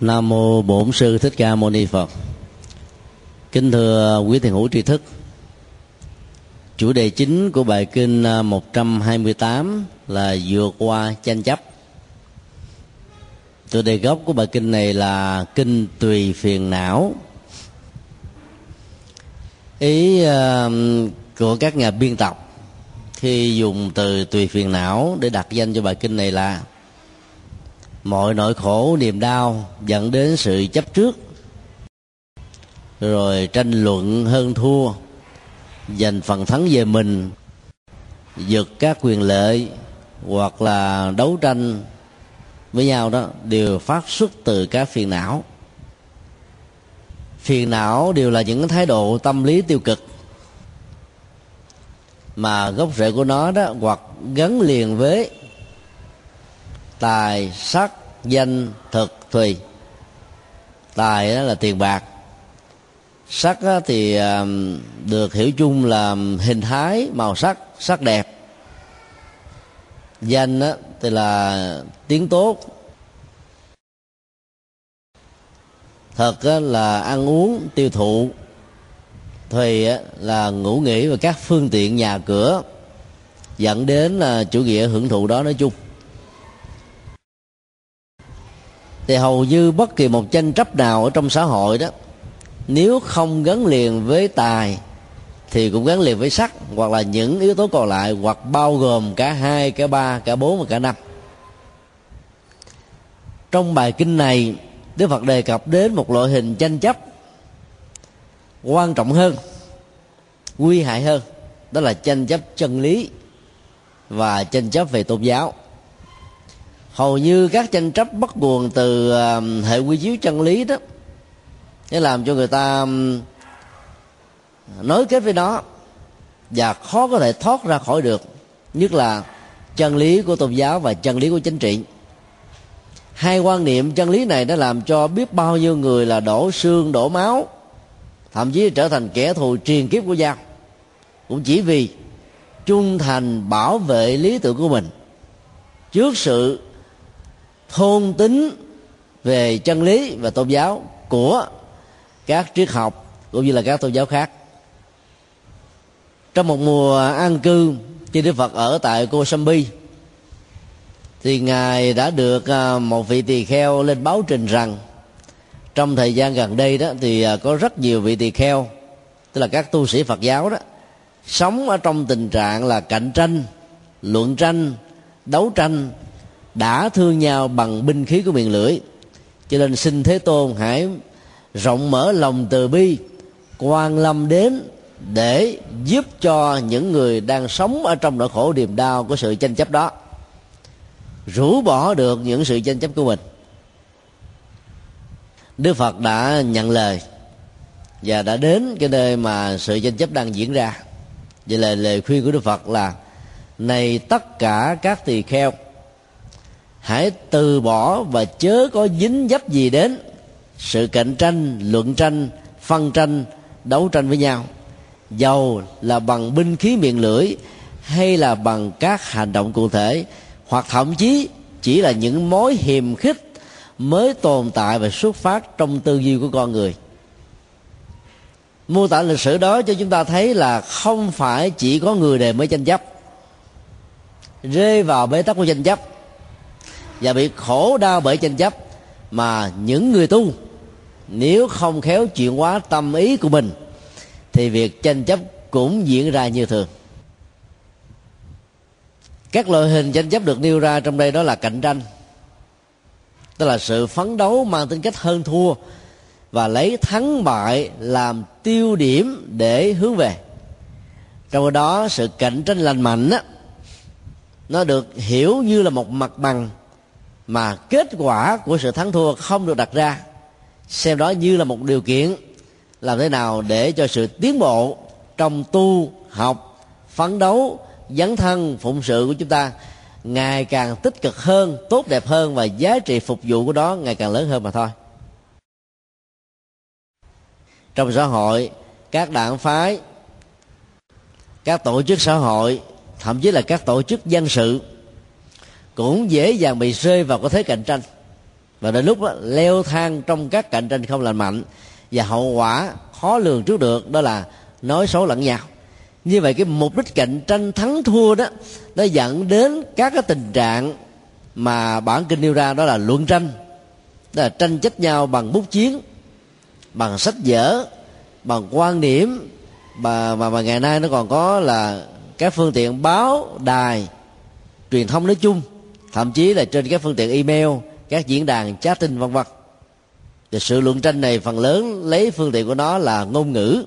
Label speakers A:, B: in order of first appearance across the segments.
A: Nam mô Bổn sư Thích Ca Mâu Ni Phật. Kính thưa quý thiền hữu tri thức. Chủ đề chính của bài kinh 128 là vượt qua tranh chấp. Chủ đề gốc của bài kinh này là kinh tùy phiền não. Ý um, của các nhà biên tập khi dùng từ tùy phiền não để đặt danh cho bài kinh này là mọi nỗi khổ, niềm đau dẫn đến sự chấp trước. Rồi tranh luận hơn thua, giành phần thắng về mình, giật các quyền lợi hoặc là đấu tranh với nhau đó đều phát xuất từ các phiền não. Phiền não đều là những thái độ tâm lý tiêu cực, mà gốc rễ của nó đó hoặc gắn liền với tài, sắc, danh, thực, thùy. Tài đó là tiền bạc. Sắc thì được hiểu chung là hình thái, màu sắc sắc đẹp. Danh thì là tiếng tốt. Thật là ăn uống, tiêu thụ. Thùy là ngủ nghỉ và các phương tiện nhà cửa, dẫn đến là chủ nghĩa hưởng thụ đó nói chung. Thì hầu như bất kỳ một tranh chấp nào ở trong xã hội đó, nếu không gắn liền với tài thì cũng gắn liền với sắc, hoặc là những yếu tố còn lại, hoặc bao gồm cả hai, cả ba, cả bốn và cả năm. Trong bài kinh này, đức phật đề cập đến một loại hình tranh chấp quan trọng hơn, nguy hại hơn, đó là tranh chấp chân lý và tranh chấp về tôn giáo hầu như các tranh chấp bắt nguồn từ um, hệ quy chiếu chân lý đó. Để làm cho người ta um, nối kết với nó và khó có thể thoát ra khỏi được, nhất là chân lý của tôn giáo và chân lý của chính trị. Hai quan niệm chân lý này đã làm cho biết bao nhiêu người là đổ xương, đổ máu, thậm chí trở thành kẻ thù truyền kiếp của nhau cũng chỉ vì trung thành bảo vệ lý tưởng của mình. Trước sự thôn tính về chân lý và tôn giáo của các triết học cũng như là các tôn giáo khác. Trong một mùa an cư khi đức phật ở tại cô sambi thì ngài đã được à, một vị tỳ kheo lên báo trình rằng trong thời gian gần đây đó thì à, có rất nhiều vị tỳ kheo, tức là các tu sĩ phật giáo đó, sống ở trong tình trạng là cạnh tranh, luận tranh, đấu tranh đã thương nhau bằng binh khí của miệng lưỡi. Cho nên xin thế tôn hãy rộng mở lòng từ bi, quan lâm đến để giúp cho những người đang sống ở trong nỗi khổ niềm đau của sự tranh chấp đó rũ bỏ được những sự tranh chấp của mình. Đức phật đã nhận lời và đã đến cái nơi mà sự tranh chấp đang diễn ra. Vậy là lời khuyên của đức phật là, này tất cả các tỳ kheo hãy từ bỏ và chớ có dính dấp gì đến. Sự cạnh tranh, luận tranh, phân tranh, đấu tranh với nhau. Dầu là bằng binh khí miệng lưỡi, hay là bằng các hành động cụ thể, hoặc thậm chí chỉ là những mối hiềm khích mới tồn tại và xuất phát trong tư duy của con người. Mô tả lịch sử đó cho chúng ta thấy là không phải chỉ có người đề mới tranh chấp. Rơi vào bế tắc của tranh chấp và bị khổ đau bởi tranh chấp. Mà những người tu, nếu không khéo chuyển hóa tâm ý của mình, thì việc tranh chấp cũng diễn ra như thường. Các loại hình tranh chấp được nêu ra trong đây đó là cạnh tranh, tức là sự phấn đấu mang tính cách hơn thua và lấy thắng bại làm tiêu điểm để hướng về. Trong đó, sự cạnh tranh lành mạnh á, nó được hiểu như là một mặt bằng mà kết quả của sự thắng thua không được đặt ra. Xem đó như là một điều kiện làm thế nào để cho sự tiến bộ trong tu, học, phấn đấu, dấn thân, phụng sự của chúng ta ngày càng tích cực hơn, tốt đẹp hơn và giá trị phục vụ của đó ngày càng lớn hơn mà thôi. Trong xã hội, các đảng phái, các tổ chức xã hội, thậm chí là các tổ chức dân sự cũng dễ dàng bị rơi vào cái thế cạnh tranh. Và đến lúc đó, leo thang trong các cạnh tranh không lành mạnh và hậu quả khó lường trước được đó là nói xấu lẫn nhau. Như vậy cái mục đích cạnh tranh thắng thua đó nó dẫn đến các cái tình trạng mà bản kinh nêu ra đó là luận tranh. Đó là tranh chấp nhau bằng bút chiến bằng sách vở bằng quan điểm mà mà, mà ngày nay nó còn có là các phương tiện báo đài truyền thông nói chung thậm chí là trên các phương tiện email, các diễn đàn chat tin vân vân. Thì sự luận tranh này phần lớn lấy phương tiện của nó là ngôn ngữ,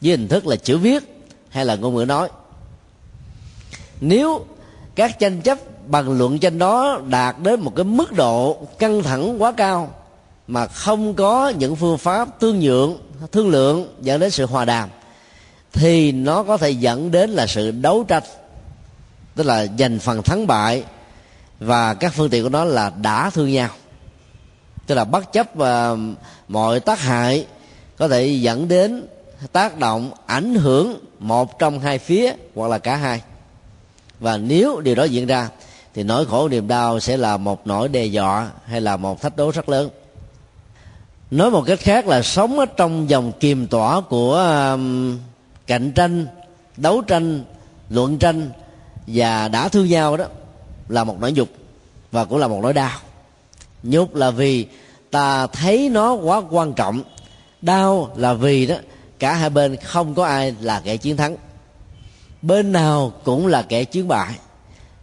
A: với hình thức là chữ viết hay là ngôn ngữ nói. Nếu các tranh chấp bằng luận tranh đó đạt đến một cái mức độ căng thẳng quá cao, mà không có những phương pháp tương nhượng, thương lượng dẫn đến sự hòa đàm, thì nó có thể dẫn đến là sự đấu tranh, tức là giành phần thắng bại và các phương tiện của nó là đã thương nhau. Tức là bất chấp uh, mọi tác hại có thể dẫn đến tác động ảnh hưởng một trong hai phía hoặc là cả hai. Và nếu điều đó diễn ra thì nỗi khổ niềm đau sẽ là một nỗi đe dọa hay là một thách đố rất lớn. Nói một cách khác là sống ở trong dòng kiềm tỏa của um, cạnh tranh đấu tranh luận tranh và đã thương nhau đó là một nỗi nhục và cũng là một nỗi đau. Nhục là vì ta thấy nó quá quan trọng, đau là vì đó, cả hai bên không có ai là kẻ chiến thắng. Bên nào cũng là kẻ chiến bại.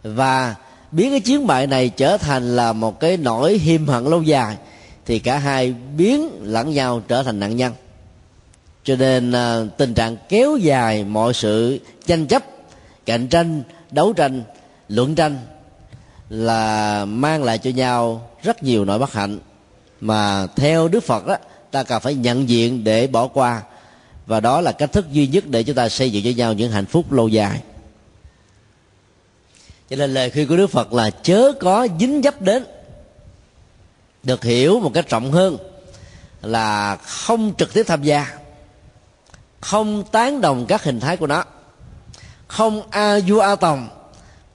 A: Và biến cái chiến bại này trở thành là một cái nỗi hiềm hận lâu dài, thì cả hai biến lẫn nhau trở thành nạn nhân. Cho nên à, tình trạng kéo dài mọi sự tranh chấp, cạnh tranh, đấu tranh, luận tranh là mang lại cho nhau rất nhiều nỗi bất hạnh. Mà theo đức phật đó ta cần phải nhận diện để bỏ qua. Và đó là cách thức duy nhất để chúng ta xây dựng cho nhau những hạnh phúc lâu dài. Cho nên lời khuyên của đức phật là chớ có dính dấp đến. Được hiểu một cách rộng hơn là không trực tiếp tham gia, không tán đồng các hình thái của nó, không a du a tòng,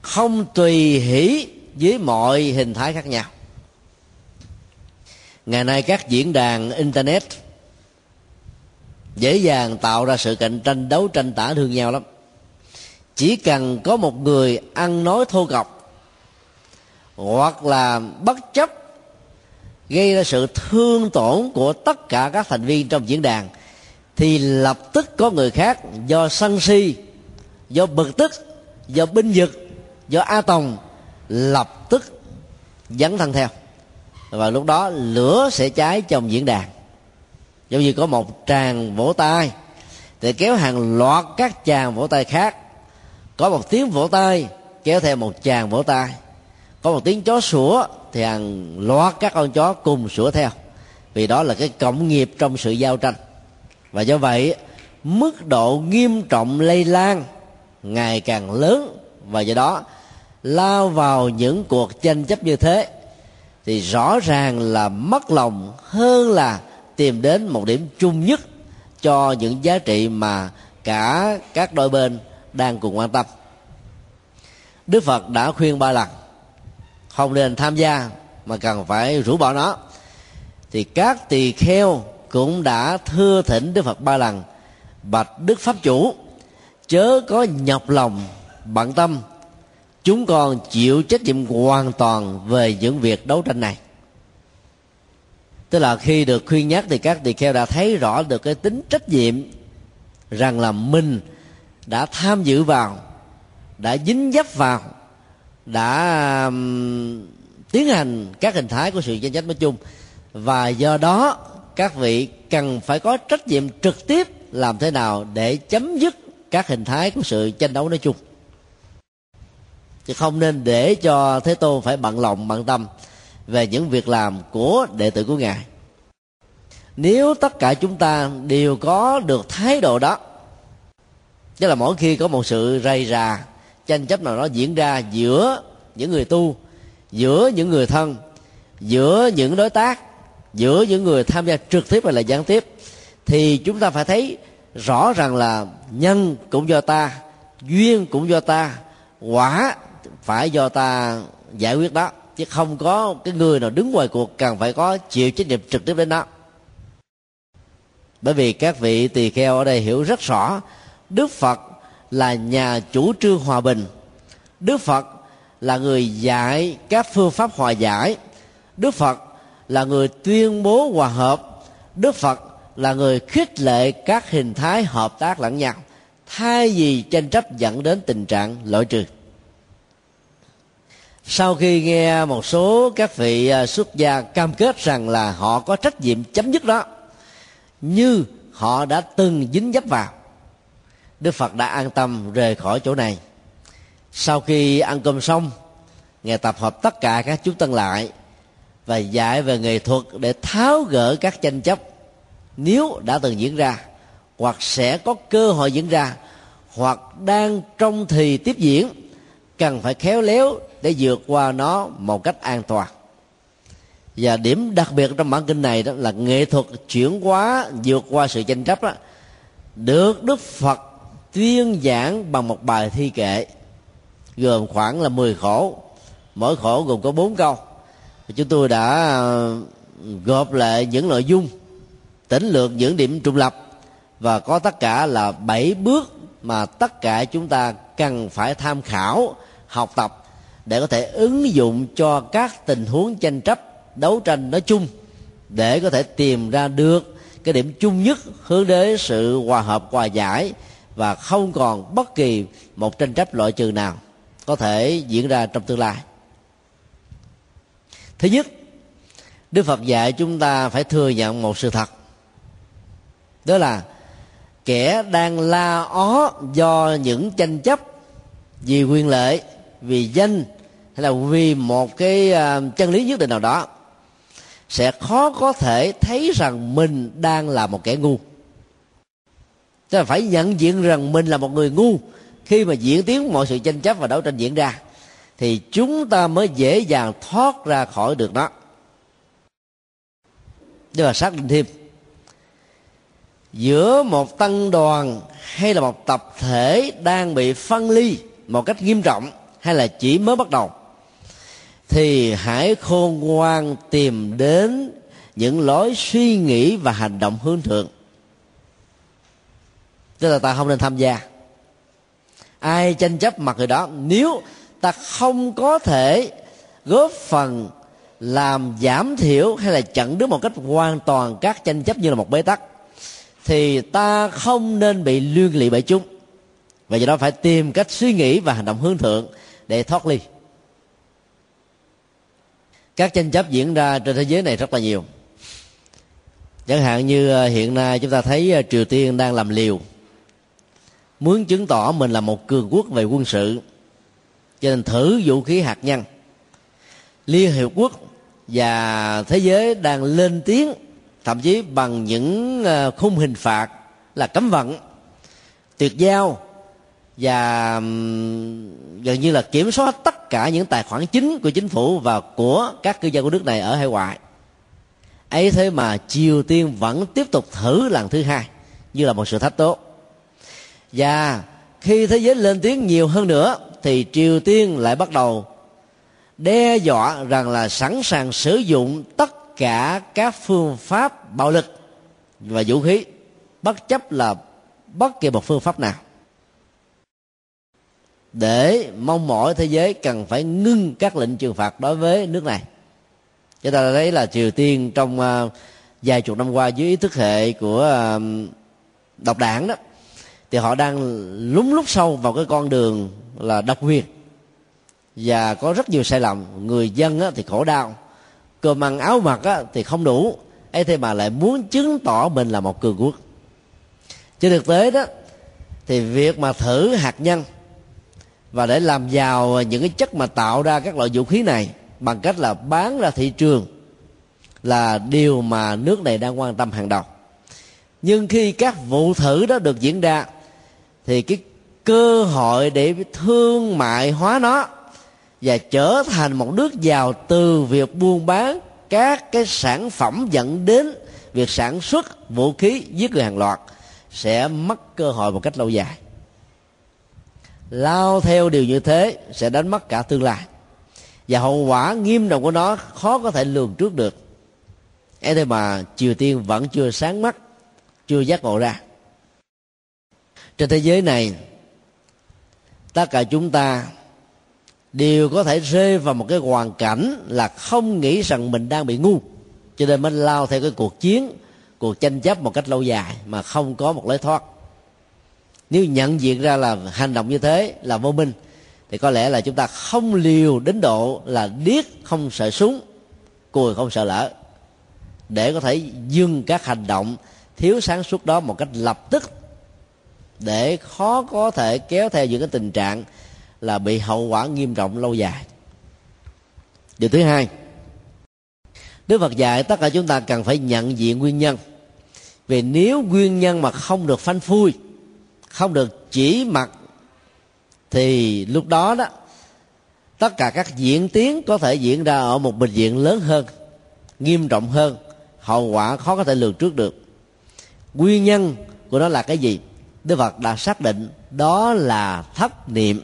A: không tùy hỷ với mọi hình thái khác nhau. Ngày nay các diễn đàn internet dễ dàng tạo ra sự cạnh tranh đấu tranh tả thương nhau lắm. Chỉ cần có một người ăn nói thô cọc hoặc là bất chấp gây ra sự thương tổn của tất cả các thành viên trong diễn đàn, thì lập tức có người khác do sân si, do bực tức, do binh dực do a tòng lập tức dấn thân theo. Và lúc đó lửa sẽ cháy trong diễn đàn. Giống như có một tràng vỗ tay. Thì kéo hàng loạt các chàng vỗ tay khác. Có một tiếng vỗ tay, kéo theo một chàng vỗ tay. Có một tiếng chó sủa, thì hàng loạt các con chó cùng sủa theo. Vì đó là cái cộng nghiệp trong sự giao tranh. Và do vậy, mức độ nghiêm trọng lây lan ngày càng lớn. Và do đó lao vào những cuộc tranh chấp như thế, thì rõ ràng là mất lòng hơn là tìm đến một điểm chung nhất cho những giá trị mà cả các đôi bên đang cùng quan tâm. Đức phật đã khuyên ba lần, không nên tham gia mà cần phải rũ bỏ nó. Thì các tỳ kheo cũng đã thưa thỉnh đức phật ba lần, bạch đức pháp chủ, chớ có nhọc lòng bận tâm chúng con chịu trách nhiệm hoàn toàn về những việc đấu tranh này. Tức là khi được khuyên nhắc thì các tỳ kheo đã thấy rõ được cái tính trách nhiệm rằng là mình đã tham dự vào đã dính dấp vào đã um, tiến hành các hình thái của sự tranh chấp nói chung. Và do đó các vị cần phải có trách nhiệm trực tiếp làm thế nào để chấm dứt các hình thái của sự tranh đấu nói chung chứ không nên để cho thế tôn phải bận lòng, bận tâm về những việc làm của đệ tử của ngài. Nếu tất cả chúng ta đều có được thái độ đó, tức là mỗi khi có một sự rầy rà, tranh chấp nào đó diễn ra giữa những người tu, giữa những người thân, giữa những đối tác, giữa những người tham gia trực tiếp hay là gián tiếp, thì chúng ta phải thấy rõ ràng là nhân cũng do ta, duyên cũng do ta, quả phải do ta giải quyết đó, chứ không có cái người nào đứng ngoài cuộc cần phải có chịu trách nhiệm trực tiếp đến đó. Bởi vì các vị tỳ kheo ở đây hiểu rất rõ, đức phật là nhà chủ trương hòa bình. Đức phật là người dạy các phương pháp hòa giải. Đức phật là người tuyên bố hòa hợp. Đức phật là người khích lệ các hình thái hợp tác lẫn nhau, thay vì tranh chấp dẫn đến tình trạng loại trừ sau khi nghe một số các vị à, xuất gia cam kết rằng là họ có trách nhiệm chấm dứt đó, như họ đã từng dính dấp vào, đức phật đã an tâm rời khỏi chỗ này. Sau khi ăn cơm xong, ngài tập hợp tất cả các chúng tân lại và dạy về nghệ thuật để tháo gỡ các tranh chấp. Nếu đã từng diễn ra, hoặc sẽ có cơ hội diễn ra, hoặc đang trong thì tiếp diễn, cần phải khéo léo để vượt qua nó một cách an toàn. Và điểm đặc biệt trong bản kinh này đó là nghệ thuật chuyển hóa vượt qua sự tranh chấp đó, được đức phật tuyên giảng bằng một bài thi kệ gồm khoảng là 10 khổ. Mỗi khổ gồm có bốn câu. Chúng tôi đã ờ, gộp lại những nội dung tỉnh lược những điểm trung lập và có tất cả là bảy bước mà tất cả chúng ta cần phải tham khảo học tập để có thể ứng dụng cho các tình huống tranh chấp, đấu tranh nói chung, để có thể tìm ra được cái điểm chung nhất hướng đến sự hòa hợp, hòa giải và không còn bất kỳ một tranh chấp loại trừ nào có thể diễn ra trong tương lai. Thứ nhất, đức phật dạy chúng ta phải thừa nhận một sự thật, đó là kẻ đang la ó do những tranh chấp vì quyền lợi, vì danh hay là vì một cái à, chân lý nhất định nào đó, sẽ khó có thể thấy rằng mình đang là một kẻ ngu. Tức là phải nhận diện rằng mình là một người ngu. Khi mà diễn tiến mọi sự tranh chấp và đấu tranh diễn ra, thì chúng ta mới dễ dàng thoát ra khỏi được nó. Tức là xác định thêm, giữa một tăng đoàn hay là một tập thể đang bị phân ly một cách nghiêm trọng, hay là chỉ mới bắt đầu thì hãy khôn ngoan tìm đến những lối suy nghĩ và hành động hướng thượng. Tức là ta không nên tham gia. Ai tranh chấp mặt người đó, nếu ta không có thể góp phần làm giảm thiểu hay là chặn đứng một cách hoàn toàn các tranh chấp như là một bế tắc, thì ta không nên bị liên lụy bởi chúng. Và do đó phải tìm cách suy nghĩ và hành động hướng thượng để thoát ly các tranh chấp diễn ra trên thế giới này rất là nhiều. Chẳng hạn như ờ, hiện nay chúng ta thấy ờ, triều tiên đang làm liều, muốn chứng tỏ mình là một cường quốc về quân sự, cho nên thử vũ khí hạt nhân. Liên hiệp quốc và thế giới đang lên tiếng, thậm chí bằng những ờ, khung hình phạt là cấm vận, tuyệt giao và gần như là kiểm soát tất cả những tài khoản chính của chính phủ và của các cư dân của nước này ở hải ngoại. Ấy thế mà triều tiên vẫn tiếp tục thử lần thứ hai, như là một sự thách tốt và khi thế giới lên tiếng nhiều hơn nữa, thì triều tiên lại bắt đầu đe dọa rằng là sẵn sàng sử dụng tất cả các phương pháp bạo lực và vũ khí, bất chấp là bất kỳ một phương pháp nào để mong mỏi thế giới cần phải ngưng các lệnh trừng phạt đối với nước này. Chúng ta thấy là triều tiên trong uh, vài chục năm qua dưới ý thức hệ của uh, độc đảng đó thì họ đang lúng lúc sâu vào cái con đường là độc quyền. Và có rất nhiều sai lầm. Người dân á, thì khổ đau. Cơm ăn áo mặc á, thì không đủ. Ấy thế mà lại muốn chứng tỏ mình là một cường quốc. Trên thực tế đó thì việc mà thử hạt nhân và để làm giàu những cái chất mà tạo ra các loại vũ khí này bằng cách là bán ra thị trường là điều mà nước này đang quan tâm hàng đầu. Nhưng khi các vụ thử đó được diễn ra, thì cái cơ hội để thương mại hóa nó và trở thành một nước giàu từ việc buôn bán các cái sản phẩm dẫn đến việc sản xuất vũ khí giết người hàng loạt sẽ mất cơ hội một cách lâu dài lao theo điều như thế sẽ đánh mất cả tương lai. Và hậu quả nghiêm trọng của nó khó có thể lường trước được. Ấy thế mà triều tiên vẫn chưa sáng mắt, chưa giác ngộ ra. Trên thế giới này, tất cả chúng ta đều có thể rơi vào một cái hoàn cảnh là không nghĩ rằng mình đang bị ngu. Cho nên mới lao theo cái cuộc chiến, cuộc tranh chấp một cách lâu dài mà không có một lối thoát nếu nhận diện ra là hành động như thế, là vô minh, thì có lẽ là chúng ta không liều đến độ là điếc không sợ súng, cùi không sợ lỡ để có thể dừng các hành động thiếu sáng suốt đó một cách lập tức, để khó có thể kéo theo những cái tình trạng là bị hậu quả nghiêm trọng lâu dài. Điều thứ hai, đức phật dạy tất cả chúng ta cần phải nhận diện nguyên nhân. Vì nếu nguyên nhân mà không được phanh phui không được chỉ mặt, thì lúc đó đó, tất cả các diễn tiến có thể diễn ra ở một bệnh viện lớn hơn, nghiêm trọng hơn, hậu quả khó có thể lường trước được. Nguyên nhân của nó là cái gì? Đức phật đã xác định đó là thất niệm.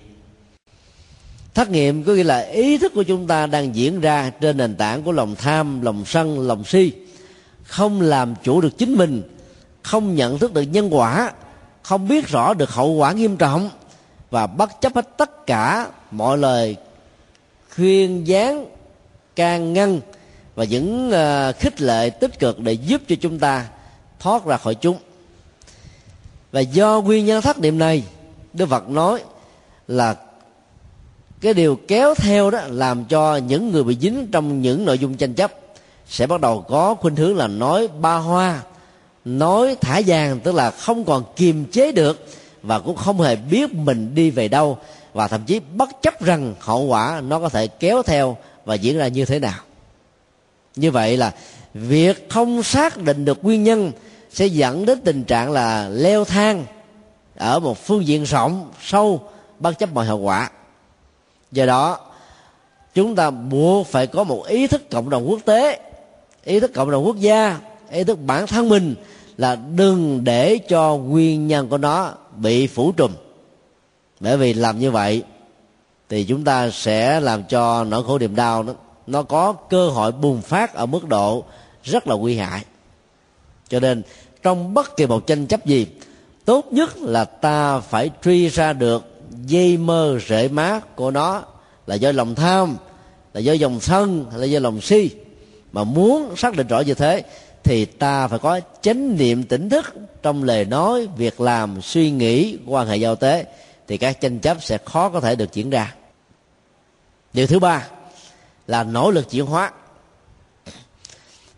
A: Thất niệm có nghĩa là ý thức của chúng ta đang diễn ra trên nền tảng của lòng tham, lòng sân, lòng si, không làm chủ được chính mình, không nhận thức được nhân quả không biết rõ được hậu quả nghiêm trọng và bất chấp hết tất cả mọi lời khuyên gián can ngăn và những ờ, khích lệ tích cực để giúp cho chúng ta thoát ra khỏi chúng. Và do nguyên nhân thất niệm này, đức phật nói là cái điều kéo theo đó làm cho những người bị dính trong những nội dung tranh chấp sẽ bắt đầu có khuynh hướng là nói ba hoa nói thả vàng tức là không còn kiềm chế được và cũng không hề biết mình đi về đâu và thậm chí bất chấp rằng hậu quả nó có thể kéo theo và diễn ra như thế nào. Như vậy là việc không xác định được nguyên nhân sẽ dẫn đến tình trạng là leo thang ở một phương diện rộng sâu bất chấp mọi hậu quả. Do đó, chúng ta buộc phải có một ý thức cộng đồng quốc tế, ý thức cộng đồng quốc gia ý thức bản thân mình là đừng để cho nguyên nhân của nó bị phủ trùm. Bởi vì làm như vậy thì chúng ta sẽ làm cho nỗi khổ niềm đau nó nó có cơ hội bùng phát ở mức độ rất là nguy hại. Cho nên trong bất kỳ một tranh chấp gì, tốt nhất là ta phải truy ra được dây mơ rễ má của nó là do lòng tham, là do dòng sân hay là do lòng si. Mà muốn xác định rõ như thế thì ta phải có chánh niệm tỉnh thức trong lời nói, việc làm, suy nghĩ, quan hệ giao tế, thì các tranh chấp sẽ khó có thể được diễn ra. Điều thứ ba là nỗ lực chuyển hóa.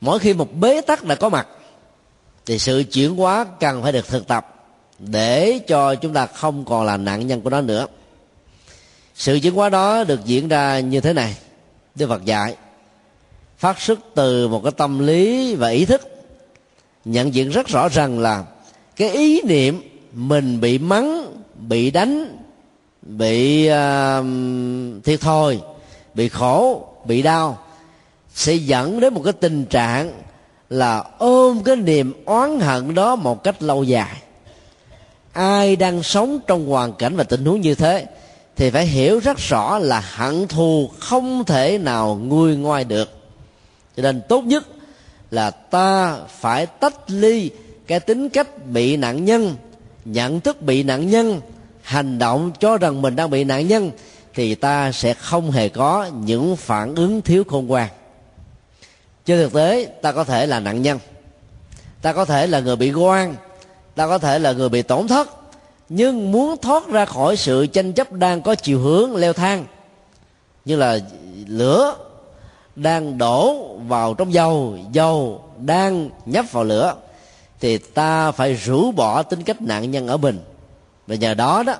A: Mỗi khi một bế tắc đã có mặt, thì sự chuyển hóa cần phải được thực tập để cho chúng ta không còn là nạn nhân của nó nữa. Sự chuyển hóa đó được diễn ra như thế này. Đức phật dạy phát xuất từ một cái tâm lý và ý thức nhận diện rất rõ ràng là cái ý niệm mình bị mắng bị đánh bị uh, thiệt thòi bị khổ bị đau sẽ dẫn đến một cái tình trạng là ôm cái niềm oán hận đó một cách lâu dài. Ai đang sống trong hoàn cảnh và tình huống như thế thì phải hiểu rất rõ là hận thù không thể nào nguôi ngoai được cho nên tốt nhất là ta phải tách ly cái tính cách bị nạn nhân, nhận thức bị nạn nhân, hành động cho rằng mình đang bị nạn nhân thì ta sẽ không hề có những phản ứng thiếu khôn ngoan. Trên thực tế, ta có thể là nạn nhân, ta có thể là người bị quan ta có thể là người bị tổn thất, nhưng muốn thoát ra khỏi sự tranh chấp đang có chiều hướng leo thang như là lửa đang đổ vào trong dầu dầu đang nhấp vào lửa, thì ta phải rũ bỏ tính cách nạn nhân ở mình. Và nhờ đó đó,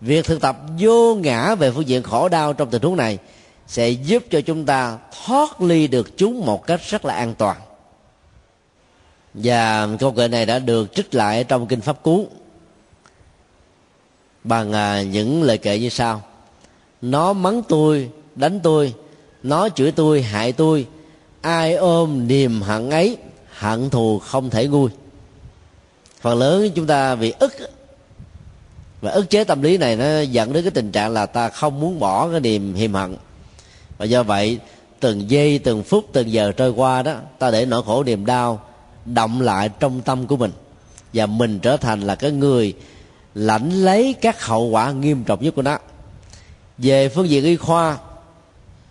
A: việc thực tập vô ngã về phương diện khổ đau trong tình huống này sẽ giúp cho chúng ta thoát ly được chúng một cách rất là an toàn. Và câu kệ này đã được trích lại trong kinh pháp cú. Bằng à, những lời kệ như sau. Nó mắng tôi, đánh tôi nó chửi tôi, hại tôi. Ai ôm niềm hận ấy, hận thù không thể nguôi. Phần lớn chúng ta vì ức và ức chế tâm lý này nó dẫn đến cái tình trạng là ta không muốn bỏ cái niềm hiềm hận. Và do vậy, từng giây, từng phút, từng giờ trôi qua đó, ta để nỗi khổ, niềm đau động lại trong tâm của mình. Và mình trở thành là cái người lãnh lấy các hậu quả nghiêm trọng nhất của nó. Về phương diện y khoa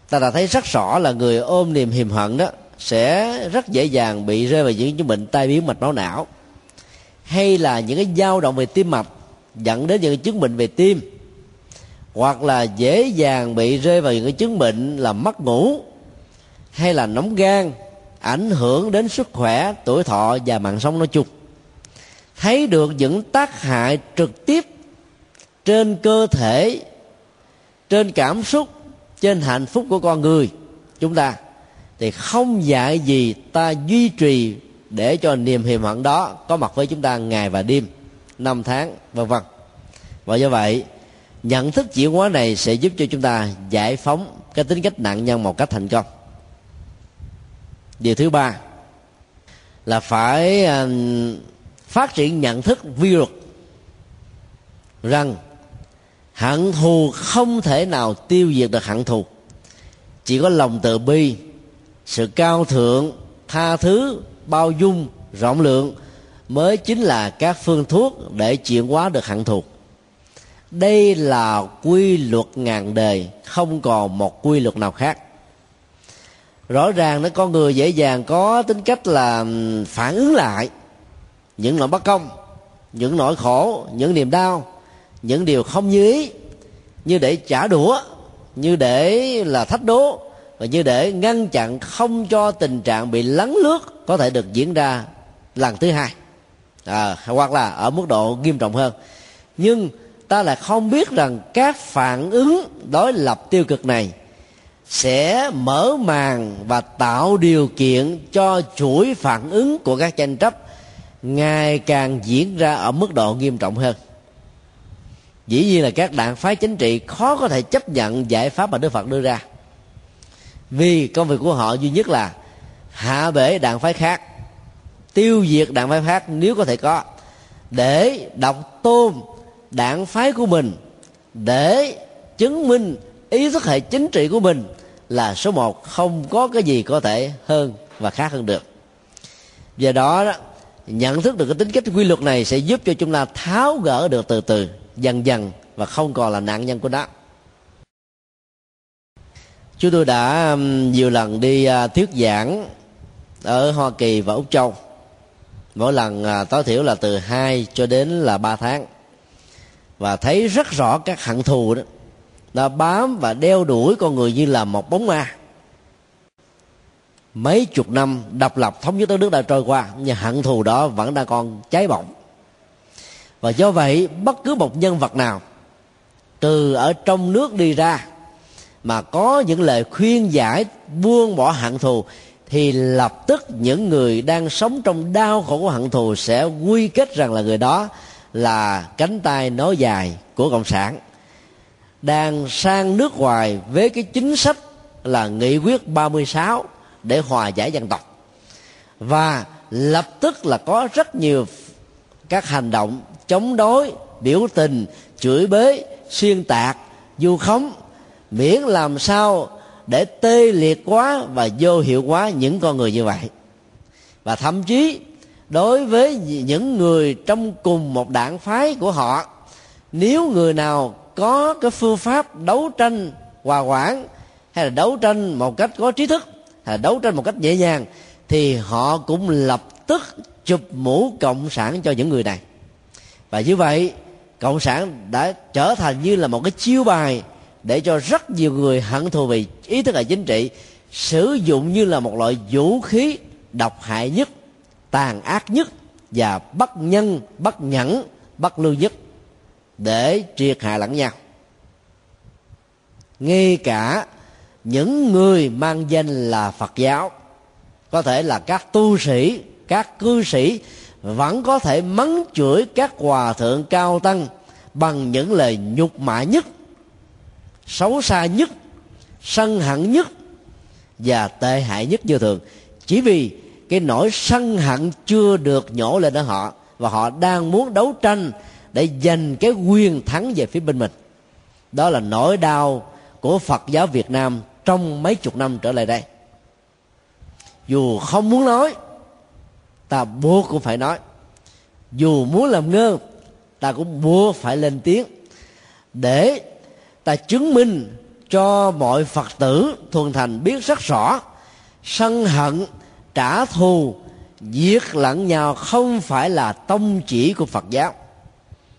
A: ta đã thấy rất rõ là người ôm niềm hiềm hận đó sẽ rất dễ dàng bị rơi vào những chứng bệnh tai biến mạch máu não. Hay là những cái dao động về tim mạch dẫn đến những chứng bệnh về tim. Hoặc là dễ dàng bị rơi vào những cái chứng bệnh là mất ngủ. Hay là nóng gan, ảnh hưởng đến sức khỏe, tuổi thọ và mạng sống nói chung. Thấy được những tác hại trực tiếp trên cơ thể, trên cảm xúc trên hạnh phúc của con người chúng ta, thì không dạy gì ta duy trì để cho niềm hiềm hận đó có mặt với chúng ta ngày và đêm, năm tháng, vân vân. Và do vậy, nhận thức chuyển hóa này sẽ giúp cho chúng ta giải phóng cái tính cách nạn nhân một cách thành công. Điều thứ ba là phải à, phát triển nhận thức vi luật rằng hận thù không thể nào tiêu diệt được hận thù. Chỉ có lòng từ bi, sự cao thượng, tha thứ, bao dung, rộng lượng mới chính là các phương thuốc để chuyển hóa được hận thù. Đây là quy luật ngàn đời, không còn một quy luật nào khác. Rõ ràng nó con người dễ dàng có tính cách là phản ứng lại. Những nỗi bất công, những nỗi khổ, những niềm đau những điều không như ý như để trả đũa như để là thách đố và như để ngăn chặn không cho tình trạng bị lấn lướt có thể được diễn ra lần thứ hai. À, hoặc là ở mức độ nghiêm trọng hơn. Nhưng ta lại không biết rằng các phản ứng đối lập tiêu cực này sẽ mở màn và tạo điều kiện cho chuỗi phản ứng của các tranh chấp ngày càng diễn ra ở mức độ nghiêm trọng hơn dĩ nhiên là các đảng phái chính trị khó có thể chấp nhận giải pháp mà đức phật đưa ra. Vì công việc của họ duy nhất là hạ bể đảng phái khác tiêu diệt đảng phái khác nếu có thể có để độc tôn đảng phái của mình để chứng minh ý thức hệ chính trị của mình là số một không có cái gì có thể hơn và khác hơn được. Do đó, đó nhận thức được cái tính cách quy luật này sẽ giúp cho chúng ta tháo gỡ được từ từ dần dần và không còn là nạn nhân của nó. Chúng tôi đã um, nhiều lần đi à, thuyết giảng ở hoa kỳ và úc châu. Mỗi lần à, tối thiểu là từ 2 cho đến là 3 tháng. Và thấy rất rõ các hận thù đó. Nó bám và đeo đuổi con người như là một bóng ma. Mấy chục năm độc lập thống nhất đất nước đã trôi qua, nhưng hận thù đó vẫn đang còn cháy bỏng và do vậy, bất cứ một nhân vật nào, từ ở trong nước đi ra, mà có những lời khuyên giải, buông bỏ hận thù, thì lập tức những người đang sống trong đau khổ của hận thù sẽ quy kết rằng là người đó là cánh tay nói dài của cộng sản. Đang sang nước ngoài với cái chính sách là nghị quyết 36 để hòa giải dân tộc. Và lập tức là có rất nhiều các hành động chống đối, biểu tình, chửi bới xuyên tạc du khống, miễn làm sao để tê liệt quá và vô hiệu quá những con người như vậy. Và thậm chí, đối với những người trong cùng một đảng phái của họ, nếu người nào có cái phương pháp đấu tranh hòa quản hay là đấu tranh một cách có trí thức, hay là đấu tranh một cách nhẹ nhàng, thì họ cũng lập tức chụp mũ cộng sản cho những người này và như vậy, cộng sản đã trở thành như là một cái chiêu bài để cho rất nhiều người hận thù vì ý thức hệ chính trị sử dụng như là một loại vũ khí độc hại nhất, tàn ác nhất và bất nhân bất nhẫn bất lưu nhất để triệt hạ lẫn nhau. Ngay cả những người mang danh là phật giáo, có thể là các tu sĩ, các cư sĩ vẫn có thể mắng chửi các hòa thượng cao tăng bằng những lời nhục mạ nhất, xấu xa nhất, sân hận nhất và tệ hại nhất vô thường. Chỉ vì cái nỗi sân hận chưa được nhổ lên ở họ và họ đang muốn đấu tranh để giành cái quyền thắng về phía bên mình. Đó là nỗi đau của phật giáo việt nam trong mấy chục năm trở lại đây. Dù không muốn nói ta buộc cũng phải nói. Dù muốn làm ngơ, ta cũng buộc phải lên tiếng. Để ta chứng minh cho mọi phật tử thuần thành biết rất rõ, sân hận, trả thù giết lẫn nhau không phải là tông chỉ của phật giáo.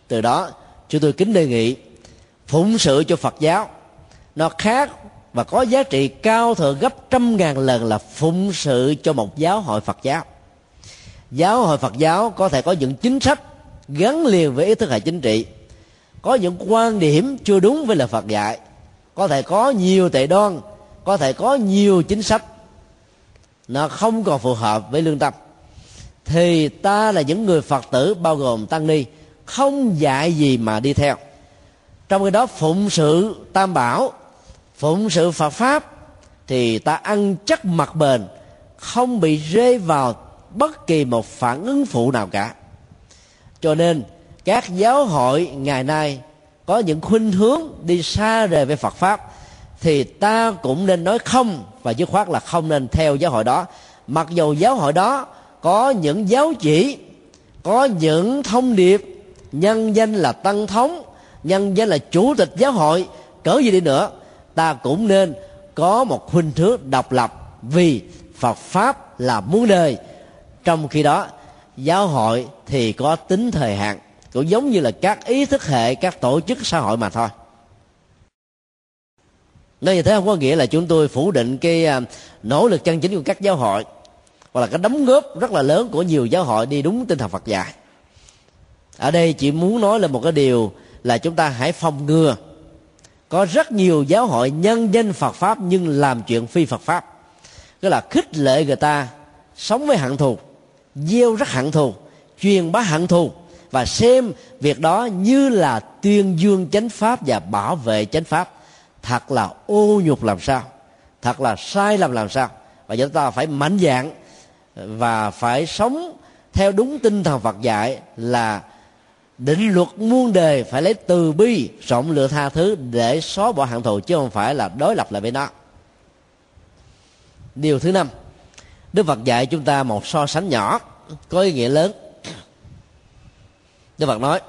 A: Từ đó, chúng tôi kính đề nghị phụng sự cho phật giáo. Nó khác và có giá trị cao thượng gấp trăm ngàn lần là phụng sự cho một giáo hội phật giáo giáo hội phật giáo có thể có những chính sách gắn liền với ý thức hệ chính trị, có những quan điểm chưa đúng với lời phật dạy, có thể có nhiều tệ đoan, có thể có nhiều chính sách. Nó không còn phù hợp với lương tâm. Thì ta là những người phật tử, bao gồm tăng ni, không dạy gì mà đi theo. Trong khi đó, phụng sự tam bảo, phụng sự phật pháp, thì ta ăn chắc mặt bền, không bị rơi vào bất kỳ một phản ứng phụ nào cả. Cho nên, các giáo hội ngày nay có những khuynh hướng đi xa rời về phật pháp, thì ta cũng nên nói không, và dứt khoát là không nên theo giáo hội đó. Mặc dù giáo hội đó có những giáo chỉ, có những thông điệp, nhân danh là tăng thống, nhân danh là chủ tịch giáo hội, cỡ gì đi nữa, ta cũng nên có một khuynh hướng độc lập vì phật pháp là muôn đời trong khi đó, giáo hội thì có tính thời hạn, cũng giống như là các ý thức hệ, các tổ chức xã hội mà thôi. Nói như thế không có nghĩa là chúng tôi phủ định cái à, nỗ lực chân chính của các giáo hội, hoặc là cái đóng góp rất là lớn của nhiều giáo hội đi đúng tinh thần Phật dạy. Ở đây chỉ muốn nói là một cái điều là chúng ta hãy phòng ngừa. Có rất nhiều giáo hội nhân danh Phật pháp nhưng làm chuyện phi Phật pháp. Tức là khích lệ người ta sống với hạng thù gieo rất hận thù, truyền bá hận thù, và xem việc đó như là tuyên dương chánh pháp và bảo vệ chánh pháp. Thật là ô nhục làm sao, thật là sai lầm làm sao. Và chúng ta phải mạnh dạng và phải sống theo đúng tinh thần Phật dạy là định luật muôn đề phải lấy từ bi, rộng lượng tha thứ để xóa bỏ hạng thù, chứ không phải là đối lập lại với nó. Điều thứ năm, đức phật dạy chúng ta một so sánh nhỏ có ý nghĩa lớn. Đức phật nói,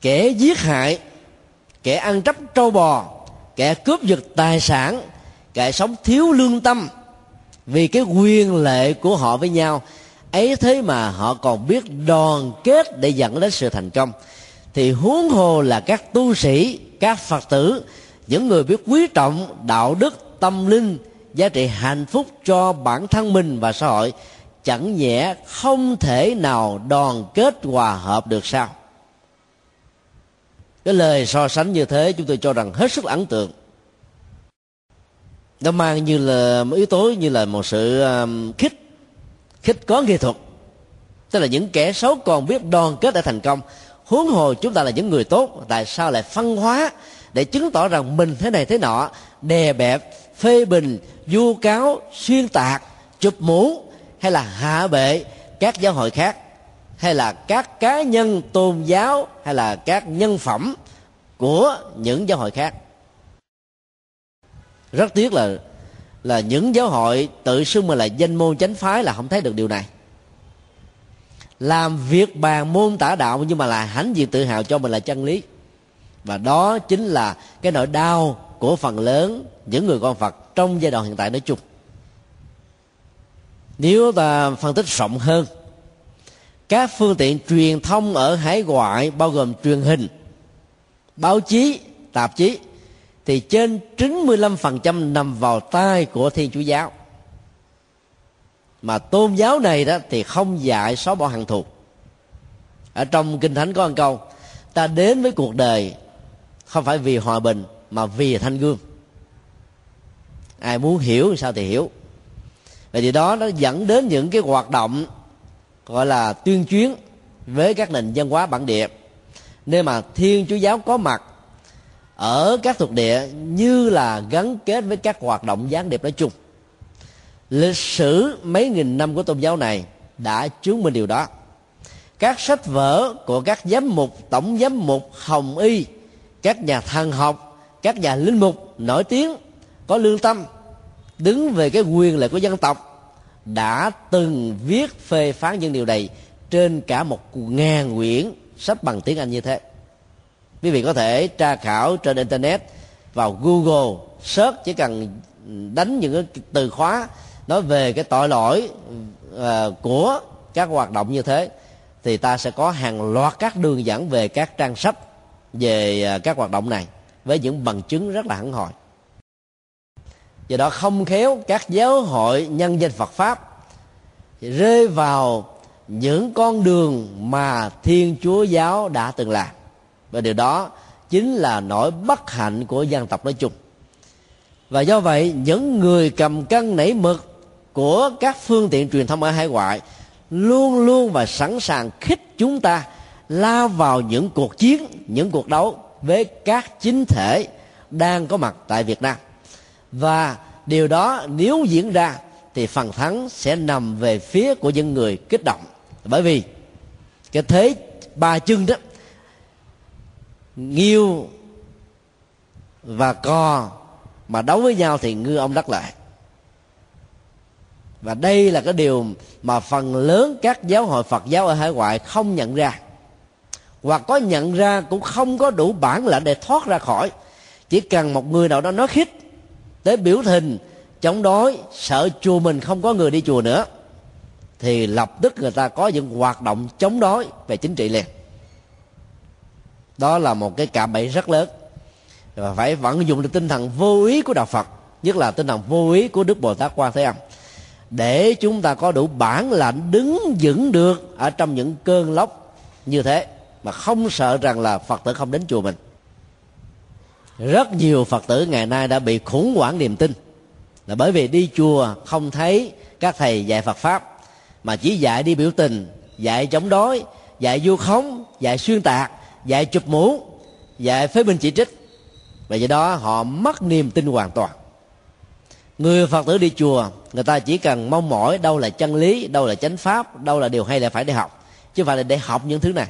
A: kẻ giết hại, kẻ ăn cắp trâu bò, kẻ cướp giật tài sản, kẻ sống thiếu lương tâm, vì cái quyền lệ của họ với nhau, ấy thế mà họ còn biết đoàn kết để dẫn đến sự thành công. Thì huống hồ là các tu sĩ, các phật tử, những người biết quý trọng đạo đức, tâm linh, giá trị hạnh phúc cho bản thân mình và xã hội chẳng nhẽ không thể nào đoàn kết hòa hợp được sao? Cái lời so sánh như thế chúng tôi cho rằng hết sức ấn tượng. Nó mang như là một yếu tố như là một sự um, khích khích có nghệ thuật. Tức là những kẻ xấu còn biết đoàn kết để thành công. Huống hồ chúng ta là những người tốt, tại sao lại phân hóa để chứng tỏ rằng mình thế này thế nọ? Đè bẹp, phê bình, vu cáo, xuyên tạc, chụp mũ hay là hạ bệ các giáo hội khác? Hay là các cá nhân tôn giáo? Hay là các nhân phẩm của những giáo hội khác? Rất tiếc là là những giáo hội tự xưng mình là danh môn chánh phái là không thấy được điều này. Làm việc bàn môn tả đạo nhưng mà là hãnh diện tự hào cho mình là chân lý. Và đó chính là cái nỗi đau của phần lớn những người con phật trong giai đoạn hiện tại nói chung nếu ta phân tích rộng hơn, các phương tiện truyền thông ở hải ngoại bao gồm truyền hình, báo chí, tạp chí, thì trên 95% nằm vào tay của thiên chúa giáo. Mà tôn giáo này đó thì không dạy xóa bỏ hận thù. Ở trong kinh thánh có một câu, ta đến với cuộc đời không phải vì hòa bình mà vì thanh gương ai muốn hiểu sao thì hiểu và điều đó nó dẫn đến những cái hoạt động gọi là tuyên chuyến với các nền văn hóa bản địa. Nơi mà thiên chúa giáo có mặt ở các thuộc địa như là gắn kết với các hoạt động gián điệp nói chung. Lịch sử mấy nghìn năm của tôn giáo này đã chứng minh điều đó. Các sách vở của các giám mục, tổng giám mục, hồng y, các nhà thần học, các nhà linh mục nổi tiếng có lương tâm đứng về cái quyền lợi của dân tộc đã từng viết phê phán những điều này trên cả một ngàn quyển sách bằng tiếng anh như thế. Quý vị có thể tra khảo trên internet vào google search chỉ cần đánh những cái từ khóa nói về cái tội lỗi uh, của các hoạt động như thế thì ta sẽ có hàng loạt các đường dẫn về các trang sách về uh, các hoạt động này với những bằng chứng rất là hẳn hoi do đó không khéo các giáo hội nhân danh Phật pháp rơi vào những con đường mà Thiên Chúa giáo đã từng làm. Và điều đó chính là nỗi bất hạnh của dân tộc nói chung. Và do vậy, những người cầm cân nảy mực của các phương tiện truyền thông ở hải ngoại luôn luôn và sẵn sàng khích chúng ta lao vào những cuộc chiến, những cuộc đấu với các chính thể đang có mặt tại việt nam và điều đó nếu diễn ra, thì phần thắng sẽ nằm về phía của những người kích động. Bởi vì cái thế ba chân đó, nghiêu và co mà đấu với nhau thì ngư ông đắc lợi. Và đây là cái điều mà phần lớn các giáo hội phật giáo ở hải ngoại không nhận ra. Hoặc có nhận ra cũng không có đủ bản lĩnh để thoát ra khỏi. Chỉ cần một người nào đó nói khích tới biểu tình, chống đối, sợ chùa mình không có người đi chùa nữa, thì lập tức người ta có những hoạt động chống đối về chính trị liền. Đó là một cái cạm bẫy rất lớn. Và phải vận dụng được tinh thần vô ý của đạo phật, nhất là tinh thần vô ý của đức bồ tát quan thế âm, để chúng ta có đủ bản lãnh đứng vững được ở trong những cơn lốc như thế, mà không sợ rằng là phật tử không đến chùa mình rất nhiều phật tử ngày nay đã bị khủng hoảng niềm tin. Là bởi vì đi chùa không thấy các thầy dạy phật pháp, mà chỉ dạy đi biểu tình, dạy chống đối, dạy vu khống, dạy xuyên tạc, dạy chụp mũ, dạy phế binh chỉ trích. Và do đó họ mất niềm tin hoàn toàn. Người phật tử đi chùa, người ta chỉ cần mong mỏi đâu là chân lý, đâu là chánh pháp, đâu là điều hay là phải để học, chứ không phải là để học những thứ này.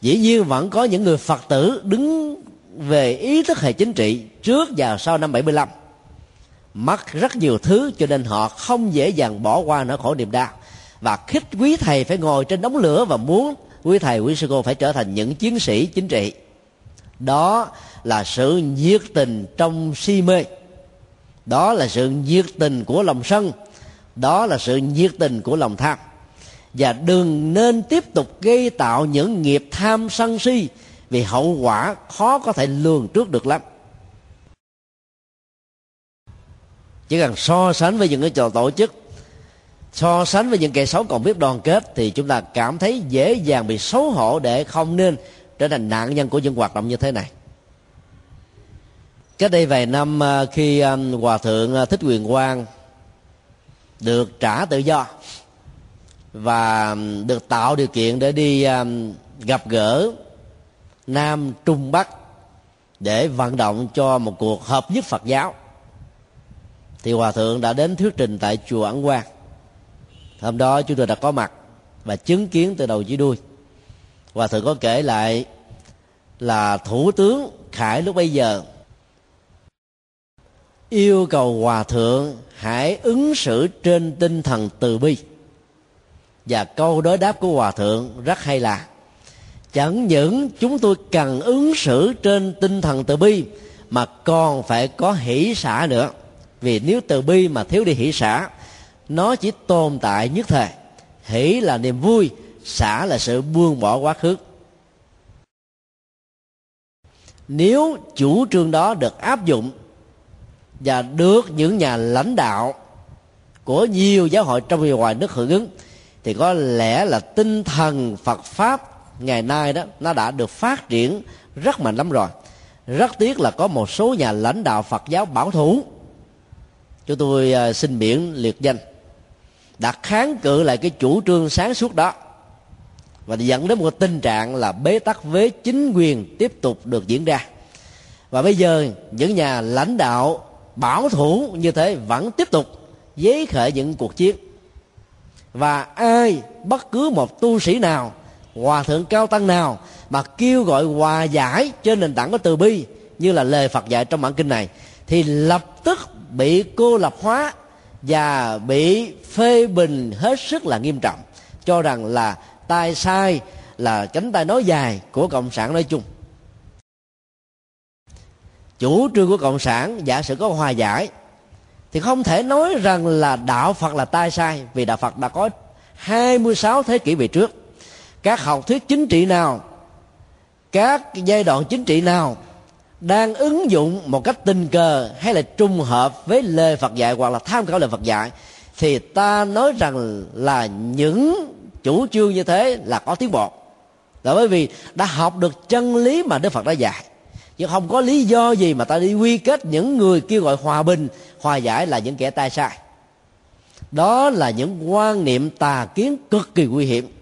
A: Dĩ nhiên vẫn có những người phật tử đứng về ý thức hệ chính trị trước và sau năm 75 mất rất nhiều thứ cho nên họ không dễ dàng bỏ qua nỗi khổ niềm đau. Và khích quý thầy phải ngồi trên đống lửa và muốn quý thầy, quý sư cô phải trở thành những chiến sĩ chính trị. Đó là sự nhiệt tình trong si mê. Đó là sự nhiệt tình của lòng sân. Đó là sự nhiệt tình của lòng tham. Và đừng nên tiếp tục gây tạo những nghiệp tham sân si vì hậu quả khó có thể lường trước được lắm. Chỉ cần so sánh với những cái trò tổ chức, so sánh với những kẻ xấu còn biết đoàn kết thì chúng ta cảm thấy dễ dàng bị xấu hổ để không nên trở thành nạn nhân của những hoạt động như thế này. Cách đây vài năm à, khi à, hòa thượng à, thích quyền quang được trả tự do và được tạo điều kiện để đi gặp gỡ nam, trung, bắc để vận động cho một cuộc hợp nhất phật giáo. Thì hòa thượng đã đến thuyết trình tại chùa ẩn quang. Hôm đó chúng tôi đã có mặt và chứng kiến từ đầu chí đuôi. Hòa thượng có kể lại là thủ tướng khải lúc bây giờ yêu cầu hòa thượng hãy ứng xử trên tinh thần từ bi. Và câu đối đáp của hòa thượng rất hay là chẳng những chúng tôi cần ứng xử trên tinh thần từ bi, mà còn phải có hỷ xả nữa. Vì nếu từ bi mà thiếu đi hỷ xả, nó chỉ tồn tại nhất thời. Hỷ là niềm vui, xả là sự buông bỏ quá khứ. Nếu chủ trương đó được áp dụng và được những nhà lãnh đạo của nhiều giáo hội trong và ngoài nước hưởng ứng, thì có lẽ là tinh thần Phật pháp ngày nay đó, nó đã được phát triển rất mạnh lắm rồi. Rất tiếc là có một số nhà lãnh đạo Phật giáo bảo thủ. Chúng tôi à, xin miễn liệt danh. Đã kháng cự lại cái chủ trương sáng suốt đó và dẫn đến một tình trạng là bế tắc với chính quyền tiếp tục được diễn ra. Và bây giờ những nhà lãnh đạo bảo thủ như thế vẫn tiếp tục giấy khởi những cuộc chiến. Và ai, bất cứ một tu sĩ nào hòa thượng cao tăng nào mà kêu gọi hòa giải trên nền tảng của từ bi như là lời phật dạy trong bản kinh này, thì lập tức bị cô lập hóa và bị phê bình hết sức là nghiêm trọng, cho rằng là tai sai, là cánh tay nói dài của cộng sản nói chung. Chủ trương của cộng sản giả sử có hòa giải, thì không thể nói rằng là đạo Phật là tai sai, vì đạo Phật đã có 26 thế kỷ về trước các học thuyết chính trị nào, các giai đoạn chính trị nào đang ứng dụng một cách tình cờ hay là trùng hợp với lời Phật dạy hoặc là tham khảo lời Phật dạy, thì ta nói rằng là những chủ trương như thế là có tiến bộ. Là bởi vì đã học được chân lý mà Đức Phật đã dạy. Chứ không có lý do gì mà ta đi quy kết những người kêu gọi hòa bình, hòa giải là những kẻ tai sai. Đó là những quan niệm tà kiến cực kỳ nguy hiểm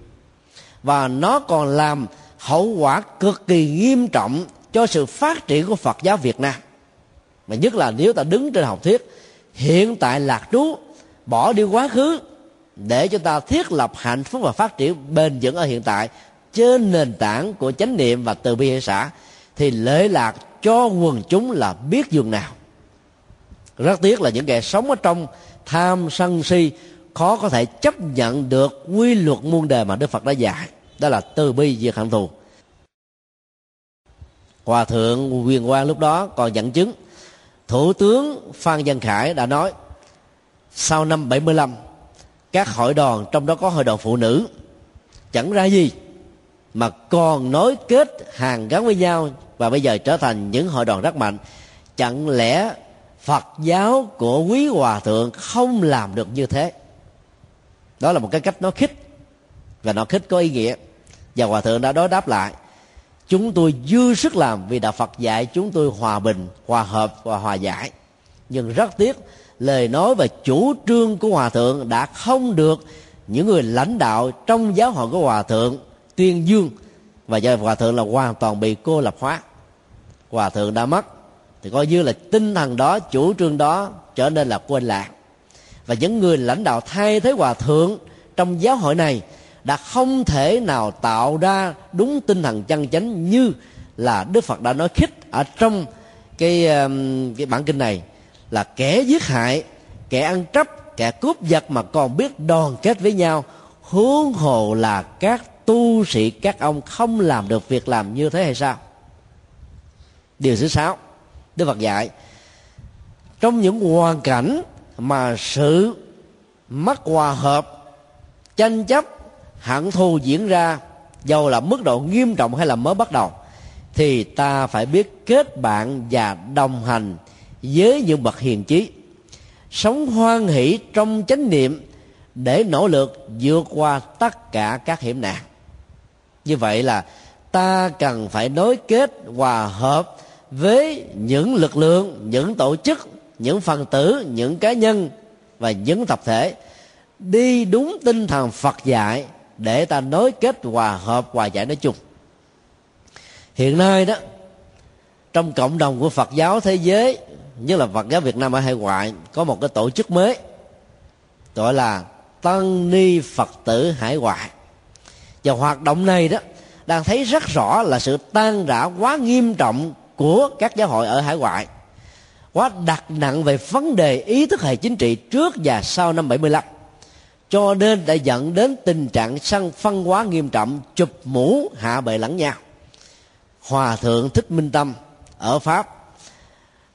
A: và nó còn làm hậu quả cực kỳ nghiêm trọng cho sự phát triển của Phật giáo Việt Nam. Mà nhất là nếu ta đứng trên học thuyết, hiện tại lạc trú, bỏ đi quá khứ, để cho ta thiết lập hạnh phúc và phát triển bền vững ở hiện tại trên nền tảng của chánh niệm và từ bi hệ xã thì lễ lạc cho quần chúng là biết dường nào. Rất tiếc là những kẻ sống ở trong tham sân si khó có thể chấp nhận được quy luật muôn đề mà đức phật đã dạy đó là từ bi diệt hận thù. Hòa thượng quyền quang lúc đó còn dẫn chứng, thủ tướng phan văn khải đã nói, sau năm 75 các hội đoàn trong đó có hội đoàn phụ nữ, chẳng ra gì mà còn nối kết hàng gắn với nhau và bây giờ trở thành những hội đoàn rất mạnh. Chẳng lẽ phật giáo của quý hòa thượng không làm được như thế? Đó là một cái cách nó khích và nó khích có ý nghĩa và hòa thượng đã đối đáp lại, chúng tôi dư sức làm vì đạo phật dạy chúng tôi hòa bình, hòa hợp và hòa giải. Nhưng rất tiếc, lời nói và chủ trương của hòa thượng đã không được những người lãnh đạo trong giáo hội của hòa thượng tuyên dương. Và do hòa thượng là hoàn toàn bị cô lập hóa. Hòa thượng đã mất, thì coi như là tinh thần đó, chủ trương đó trở nên là quên lạc và những người lãnh đạo thay thế hòa thượng trong giáo hội này đã không thể nào tạo ra đúng tinh thần chân chánh như là đức phật đã nói khích ở trong cái um, cái bản kinh này, là kẻ giết hại, kẻ ăn trắp kẻ cướp giật mà còn biết đoàn kết với nhau. Huống hồ là các tu sĩ, các ông không làm được việc làm như thế hay sao? Điều thứ sáu, đức phật dạy, trong những hoàn cảnh mà sự mất hòa hợp, tranh chấp hận thù diễn ra dầu là mức độ nghiêm trọng hay là mới bắt đầu, thì ta phải biết kết bạn và đồng hành với những bậc hiền trí sống hoan hỷ trong chánh niệm để nỗ lực vượt qua tất cả các hiểm nạn. Như vậy là ta cần phải nối kết hòa hợp với những lực lượng, những tổ chức, những phần tử, những cá nhân và những tập thể đi đúng tinh thần phật dạy để ta nối kết hòa hợp hòa giải nói chung. Hiện nay đó, trong cộng đồng của phật giáo thế giới, nhất là phật giáo việt nam ở hải ngoại, có một cái tổ chức mới, gọi là tăng ni phật tử hải ngoại. Và hoạt động này đó, đang thấy rất rõ là sự tan rã quá nghiêm trọng của các giáo hội ở hải ngoại, quá đặt nặng về vấn đề ý thức hệ chính trị trước và sau năm 75 cho nên đã dẫn đến tình trạng săn phân hóa nghiêm trọng, chụp mũ hạ bệ lẫn nhau. Hòa thượng thích minh tâm ở pháp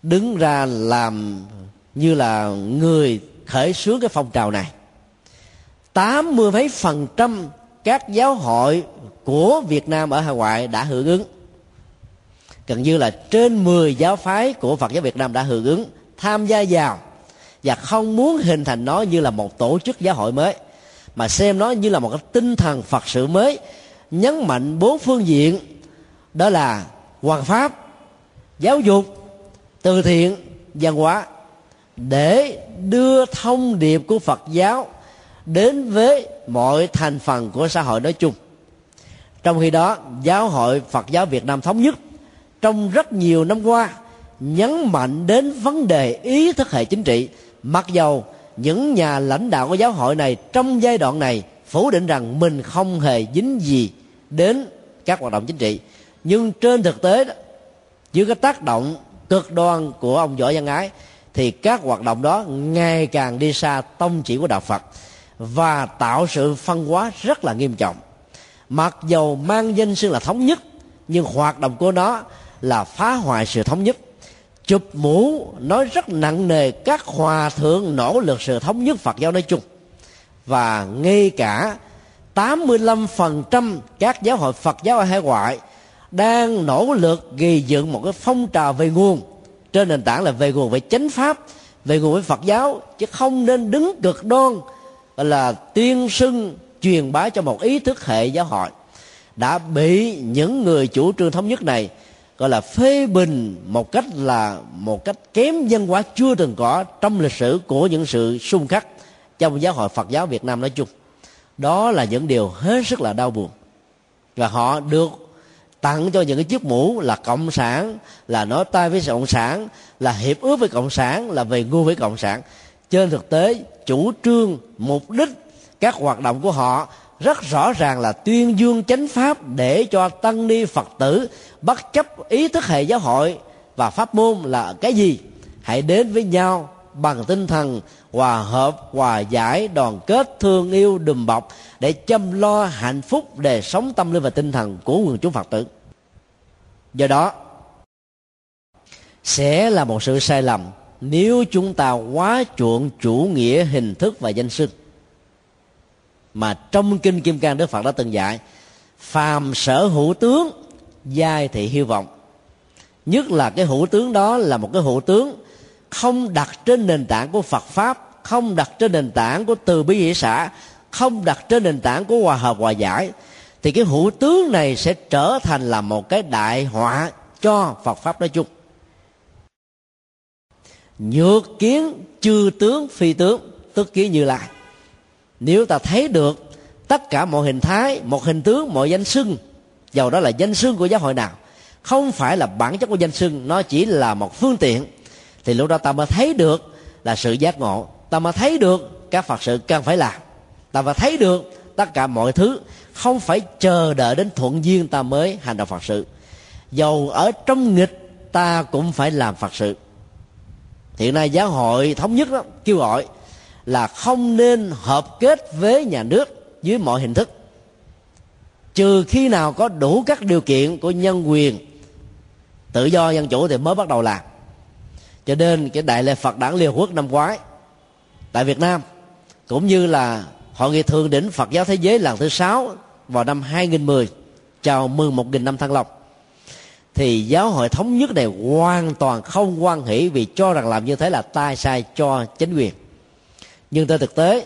A: đứng ra làm như là người khởi xướng cái phong trào này. Tám mươi mấy phần trăm các giáo hội của Việt Nam ở hải ngoại đã hưởng ứng. Gần như là trên 10 giáo phái của Phật giáo Việt Nam đã hưởng ứng, tham gia vào và không muốn hình thành nó như là một tổ chức giáo hội mới, mà xem nó như là một cái tinh thần Phật sự mới, nhấn mạnh bốn phương diện. Đó là hoàng pháp, giáo dục, từ thiện văn hóa để đưa thông điệp của Phật giáo đến với mọi thành phần của xã hội nói chung. Trong khi đó, giáo hội Phật giáo Việt Nam thống nhất trong rất nhiều năm qua nhấn mạnh đến vấn đề ý thức hệ chính trị mặc dầu những nhà lãnh đạo của giáo hội này trong giai đoạn này phủ định rằng mình không hề dính gì đến các hoạt động chính trị, nhưng trên thực tế đó, dưới cái tác động cực đoan của ông võ văn ái, thì các hoạt động đó ngày càng đi xa tông chỉ của đạo phật và tạo sự phân hóa rất là nghiêm trọng. Mặc dầu mang danh xưng là thống nhất, nhưng hoạt động của nó là phá hoại sự thống nhất chụp mũ, nói rất nặng nề, các hòa thượng nỗ lực sự thống nhất Phật giáo nói chung. Và ngay cả 85% các giáo hội Phật giáo ở hải ngoại đang nỗ lực gây dựng một cái phong trào về nguồn. Trên nền tảng là về nguồn về chánh pháp, về nguồn với Phật giáo, chứ không nên đứng cực đoan là tuyên xưng, truyền bá cho một ý thức hệ giáo hội. Đã bị những người chủ trương thống nhất này gọi là phê bình một cách là một cách kém văn hóa chưa từng có trong lịch sử của những sự xung khắc trong giáo hội Phật giáo Việt Nam nói chung. Đó là những điều hết sức là đau buồn. Và họ được tặng cho những cái chiếc mũ là cộng sản, là nói tay với cộng sản, là hiệp ước với cộng sản, là về ngu với cộng sản. Trên thực tế, chủ trương, mục đích các hoạt động của họ rất rõ ràng là tuyên dương chánh pháp để cho tăng ni phật tử bất chấp ý thức hệ giáo hội và pháp môn là cái gì? Hãy đến với nhau bằng tinh thần hòa hợp, hòa giải, đoàn kết, thương yêu, đùm bọc để chăm lo hạnh phúc đời sống tâm linh và tinh thần của quần chúng phật tử. Do đó, sẽ là một sự sai lầm nếu chúng ta quá chuộng chủ nghĩa hình thức và danh xưng mà trong kinh kim cang đức phật đã từng dạy, phàm sở hữu tướng, giai thị hy vọng. Nhất là cái hữu tướng đó là một cái hữu tướng không đặt trên nền tảng của phật pháp, không đặt trên nền tảng của từ bi hỷ xã, không đặt trên nền tảng của hòa hợp hòa giải, thì cái hữu tướng này sẽ trở thành là một cái đại họa cho phật pháp nói chung. Nhược kiến chư tướng phi tướng, tức kiến như lai nếu ta thấy được tất cả mọi hình thái, một hình tướng, mọi danh xưng, dầu đó là danh xưng của giáo hội nào, không phải là bản chất của danh xưng, nó chỉ là một phương tiện, thì lúc đó ta mới thấy được là sự giác ngộ, ta mới thấy được các phật sự cần phải làm, ta mới thấy được tất cả mọi thứ, không phải chờ đợi đến thuận duyên ta mới hành động phật sự. Dầu ở trong nghịch, ta cũng phải làm phật sự. Hiện nay giáo hội thống nhất đó, kêu gọi là không nên hợp kết với nhà nước dưới mọi hình thức. Trừ khi nào có đủ các điều kiện của nhân quyền, tự do dân chủ thì mới bắt đầu làm. Cho nên cái đại lễ phật đản liên quốc năm ngoái, tại việt nam, cũng như là hội nghị thượng đỉnh phật giáo thế giới lần thứ sáu vào năm 2010 chào mừng một nghìn năm thăng long, thì giáo hội thống nhất này hoàn toàn không quan hỷ vì cho rằng làm như thế là tai sai cho chính quyền nhưng trên thực tế,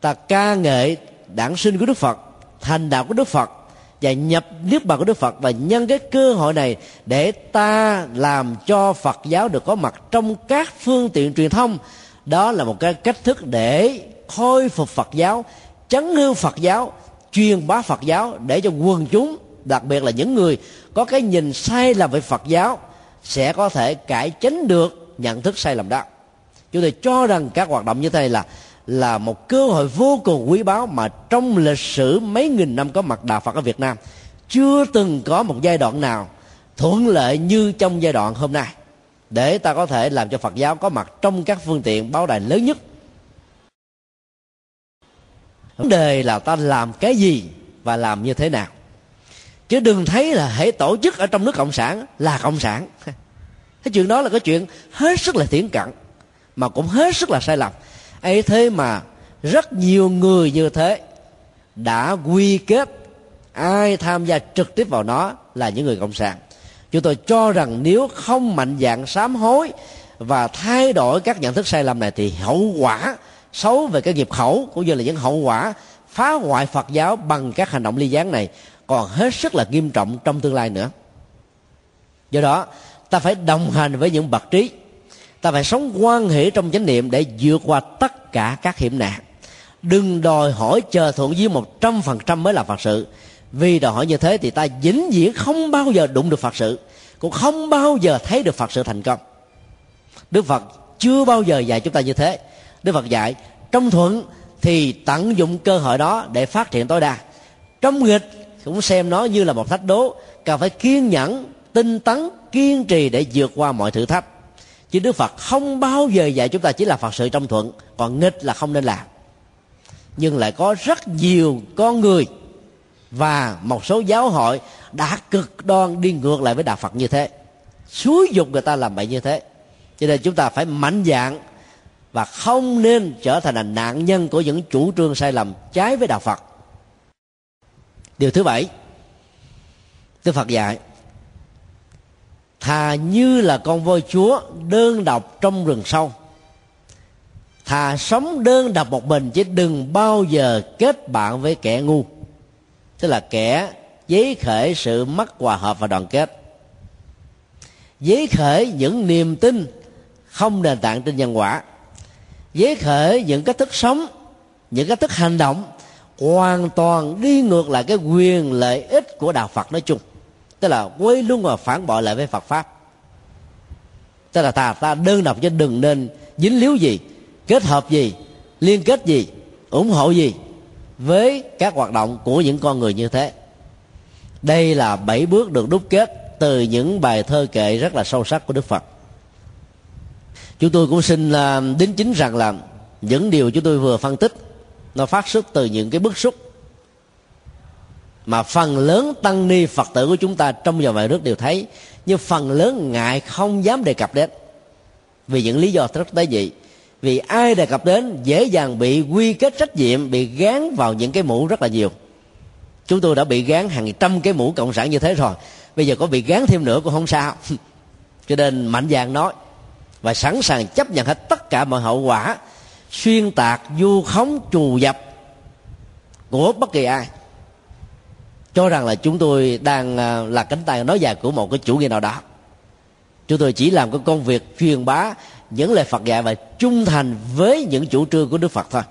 A: ta ca nghệ đản sinh của đức phật, thành đạo của đức phật và nhập niết bàn của đức phật và nhân cái cơ hội này để ta làm cho phật giáo được có mặt trong các phương tiện truyền thông. Đó là một cái cách thức để khôi phục phật giáo, chấn hương phật giáo, truyền bá phật giáo để cho quần chúng, đặc biệt là những người có cái nhìn sai lầm về phật giáo, sẽ có thể cải chánh được nhận thức sai lầm đó chúng tôi cho rằng các hoạt động như thế này là là một cơ hội vô cùng quý báu mà trong lịch sử mấy nghìn năm có mặt đạo Phật ở Việt Nam, chưa từng có một giai đoạn nào thuận lợi như trong giai đoạn hôm nay. Để ta có thể làm cho Phật giáo có mặt trong các phương tiện báo đài lớn nhất. Vấn đề là ta làm cái gì và làm như thế nào. Chứ đừng thấy là hãy tổ chức ở trong nước cộng sản là cộng sản. Cái chuyện đó là cái chuyện hết sức là thiển cận mà cũng hết sức là sai lầm. Ấy thế mà rất nhiều người như thế đã quy kết ai tham gia trực tiếp vào nó là những người cộng sản. Chúng tôi cho rằng nếu không mạnh dạng sám hối và thay đổi các nhận thức sai lầm này thì hậu quả xấu về cái nghiệp khẩu cũng như là những hậu quả phá hoại phật giáo bằng các hành động ly gián này còn hết sức là nghiêm trọng trong tương lai nữa. Do đó, ta phải đồng hành với những bậc trí ta phải sống quan hệ trong chánh niệm để vượt qua tất cả các hiểm nạn. Đừng đòi hỏi chờ thuận dưới một trăm phần trăm mới là phật sự. Vì đòi hỏi như thế thì ta vĩnh viễn không bao giờ đụng được phật sự, cũng không bao giờ thấy được phật sự thành công. Đức phật chưa bao giờ dạy chúng ta như thế. Đức phật dạy, trong thuận thì tận dụng cơ hội đó để phát triển tối đa. Trong nghịch cũng xem nó như là một thách đố, cần phải kiên nhẫn, tinh tấn, kiên trì để vượt qua mọi thử thách chứ đức phật không bao giờ dạy chúng ta chỉ là phật sự trong thuận, còn nghịch là không nên làm. Nhưng lại có rất nhiều con người và một số giáo hội đã cực đoan đi ngược lại với đạo phật như thế. Xúi dục người ta làm vậy như thế. Cho nên chúng ta phải mạnh dạng và không nên trở thành là nạn nhân của những chủ trương sai lầm trái với đạo phật. Điều thứ bảy, đức phật dạy thà như là con voi chúa đơn độc trong rừng sâu. Thà sống đơn độc một mình, chứ đừng bao giờ kết bạn với kẻ ngu. Tức là kẻ giấy khởi sự mất hòa hợp và đoàn kết. Giấy khởi những niềm tin không nền tảng trên nhân quả. Giấy khởi những cách thức sống, những cách thức hành động hoàn toàn đi ngược lại cái quyền lợi ích của đạo phật nói chung tức là quấy luôn và phản bội lại với phật pháp. Tức là ta ta đơn độc chứ đừng nên dính líu gì, kết hợp gì, liên kết gì, ủng hộ gì với các hoạt động của những con người như thế. Đây là bảy bước được đúc kết từ những bài thơ kệ rất là sâu sắc của đức phật. Chúng tôi cũng xin à, đính chính rằng là những điều chúng tôi vừa phân tích nó phát xuất từ những cái bức xúc mà phần lớn tăng ni phật tử của chúng ta trong và ngoài nước đều thấy. Nhưng phần lớn ngại không dám đề cập đến. Vì những lý do rất tế dị vì ai đề cập đến, dễ dàng bị quy kết trách nhiệm, bị gán vào những cái mũ rất là nhiều. Chúng tôi đã bị gán hàng trăm cái mũ cộng sản như thế rồi. Bây giờ có bị gán thêm nữa cũng không sao. Cho nên mạnh dạn nói và sẵn sàng chấp nhận hết tất cả mọi hậu quả, xuyên tạc du khống, trù dập của bất kỳ ai cho rằng là chúng tôi đang à, là cánh tay nói dài của một cái chủ nghĩa nào đó. Chúng tôi chỉ làm cái công việc truyền bá những lời Phật dạy và trung thành với những chủ trương của Đức Phật thôi.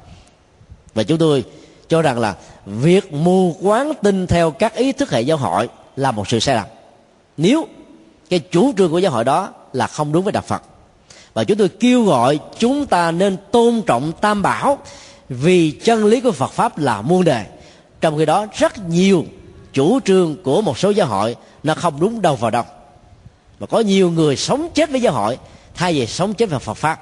A: Và chúng tôi cho rằng là việc mù quáng tin theo các ý thức hệ giáo hội là một sự sai lầm. Nếu cái chủ trương của giáo hội đó là không đúng với đạo Phật, và chúng tôi kêu gọi chúng ta nên tôn trọng tam bảo vì chân lý của Phật pháp là muôn đề trong khi đó, rất nhiều chủ trương của một số giáo hội, nó không đúng đâu vào đâu. Mà có nhiều người sống chết với giáo hội, thay vì sống chết với Phật pháp.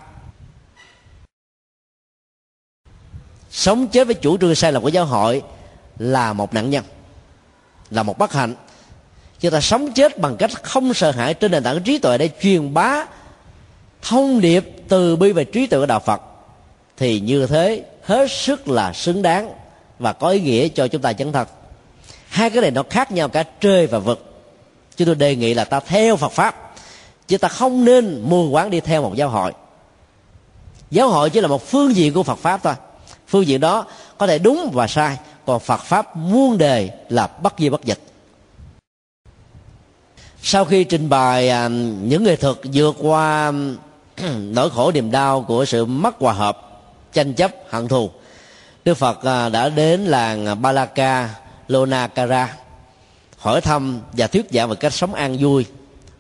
A: Sống chết với chủ trương sai lầm của giáo hội là một nạn nhân, là một bất hạnh. Chúng ta sống chết bằng cách không sợ hãi trên nền tảng trí tuệ để truyền bá thông điệp từ bi về trí tuệ của đạo phật, thì như thế hết sức là xứng đáng và có ý nghĩa cho chúng ta chấn thật hai cái này nó khác nhau cả trời và vực. Chúng tôi đề nghị là ta theo phật pháp, chứ ta không nên mù quáng đi theo một giáo hội. Giáo hội chỉ là một phương diện của phật pháp thôi. Phương diện đó có thể đúng và sai, còn phật pháp muôn đề là bất di bất dịch. Sau khi trình bày à, những nghệ thuật vượt qua, nỗi khổ niềm đau của sự mất hòa hợp, tranh chấp, hận thù, đức phật à, đã đến làng balaka lonakara hỏi thăm và thuyết giảng về cách sống an vui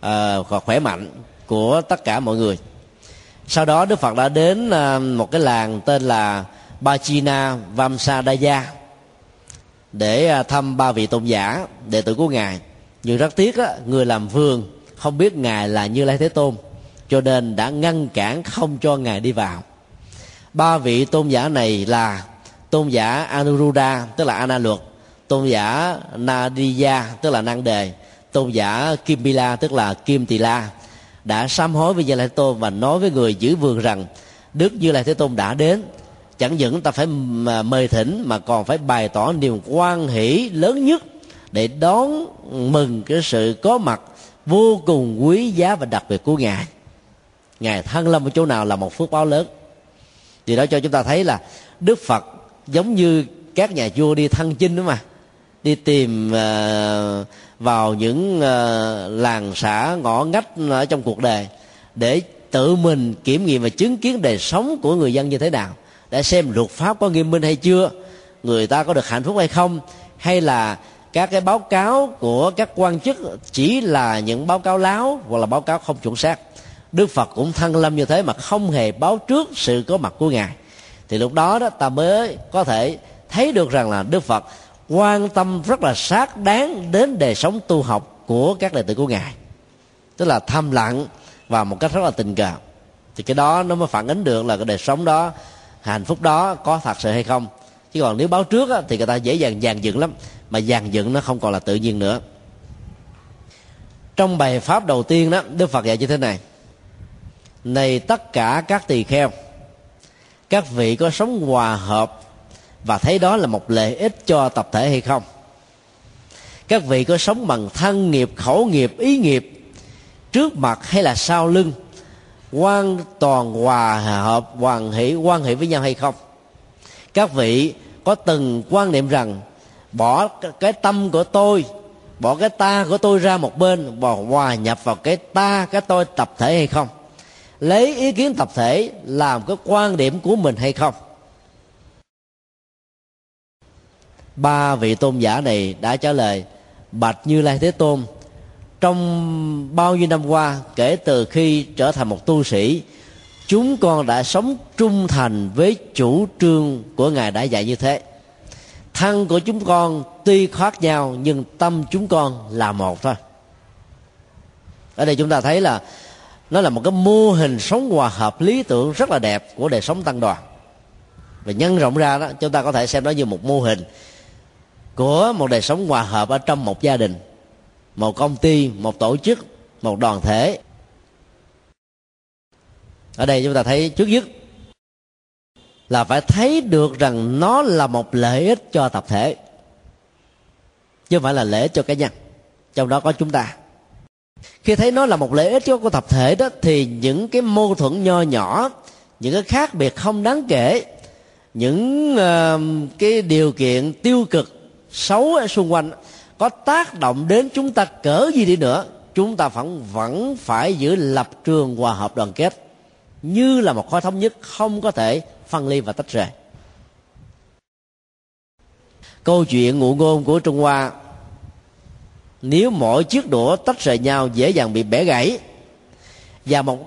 A: à, và khỏe mạnh của tất cả mọi người. Sau đó đức phật đã đến ờ, một cái làng tên là bachina vamsadaya để ờ, thăm ba vị tôn giả đệ tử của ngài. Nhưng rất tiếc á, người làm vườn không biết ngài là như lai thế tôn cho nên đã ngăn cản không cho ngài đi vào. Ba vị tôn giả này là tôn giả anuruddha tức là ana luật tôn giả nadiya tức là năng đề. Tôn giả kim bila tức là kim tỳ la, đã sám hối với như lai thế tôn và nói với người giữ vườn rằng, đức như lai thế tôn đã đến. Chẳng những ta phải mời thỉnh, mà còn phải bày tỏ niềm quan hỷ lớn nhất để đón mừng cái sự có mặt vô cùng quý giá và đặc biệt của ngài. Ngài thân lâm ở chỗ nào là một phước báo lớn. Thì đó cho chúng ta thấy là đức phật giống như các nhà vua đi thăng chinh đó mà đi tìm ờ, vào những ờ, làng xã ngõ ngách ở trong cuộc đời để tự mình kiểm nghiệm và chứng kiến đời sống của người dân như thế nào, để xem luật pháp có nghiêm minh hay chưa, người ta có được hạnh phúc hay không, hay là các cái báo cáo của các quan chức chỉ là những báo cáo láo hoặc là báo cáo không chuẩn xác. Đức phật cũng thăng lâm như thế mà không hề báo trước sự có mặt của ngài. Thì lúc đó đó ta mới có thể thấy được rằng là đức phật quan tâm rất là sát đáng đến đời sống tu học của các đệ tử của ngài. Tức là thầm lặng và một cách rất là tình cờ thì cái đó nó mới phản ánh được là cái đời sống đó hạnh phúc đó có thật sự hay không. Chứ còn nếu báo trước á, thì người ta dễ dàng dàn dựng lắm mà dàn dựng nó không còn là tự nhiên nữa. Trong bài pháp đầu tiên đó đức phật dạy như thế này. Này tất cả các tỳ kheo các vị có sống hòa hợp và thấy đó là một lợi ích cho tập thể hay không? Các vị có sống bằng thân nghiệp, khẩu nghiệp, ý nghiệp, trước mặt hay là sau lưng hoàn toàn hòa hợp, hoàn hỷ, quan hệ với nhau hay không? Các vị có từng quan niệm rằng, bỏ cái tâm của tôi, bỏ cái ta của tôi ra một bên, và hòa nhập vào cái ta, cái tôi tập thể hay không? Lấy ý kiến tập thể làm cái quan điểm của mình hay không? Ba vị tôn giả này đã trả lời, bạch như lai thế tôn, trong bao nhiêu năm qua, kể từ khi trở thành một tu sĩ, chúng con đã sống trung thành với chủ trương của ngài đã dạy như thế. Thân của chúng con tuy khác nhau, nhưng tâm chúng con là một thôi. Ở đây chúng ta thấy là nó là một cái mô hình sống hòa hợp, lý tưởng rất là đẹp của đời sống tăng đoàn. Và nhân rộng ra đó, chúng ta có thể xem nó như một mô hình của một đời sống hòa hợp ở trong một gia đình một công ty một tổ chức một đoàn thể. Ở đây chúng ta thấy trước nhất là phải thấy được rằng nó là một lợi ích cho tập thể chứ không phải là lợi ích cho cá nhân. Trong đó có chúng ta. Khi thấy nó là một lợi ích cho của tập thể đó thì những cái mâu thuẫn nho nhỏ những cái khác biệt không đáng kể những uh, cái điều kiện tiêu cực xấu ở xung quanh, có tác động đến chúng ta cỡ gì đi nữa, chúng ta vẫn vẫn phải giữ lập trường hòa hợp đoàn kết, như là một khối thống nhất không có thể phân ly và tách rời. Câu chuyện ngụ ngôn của trung hoa, nếu mỗi chiếc đũa tách rời nhau dễ dàng bị bẻ gãy và một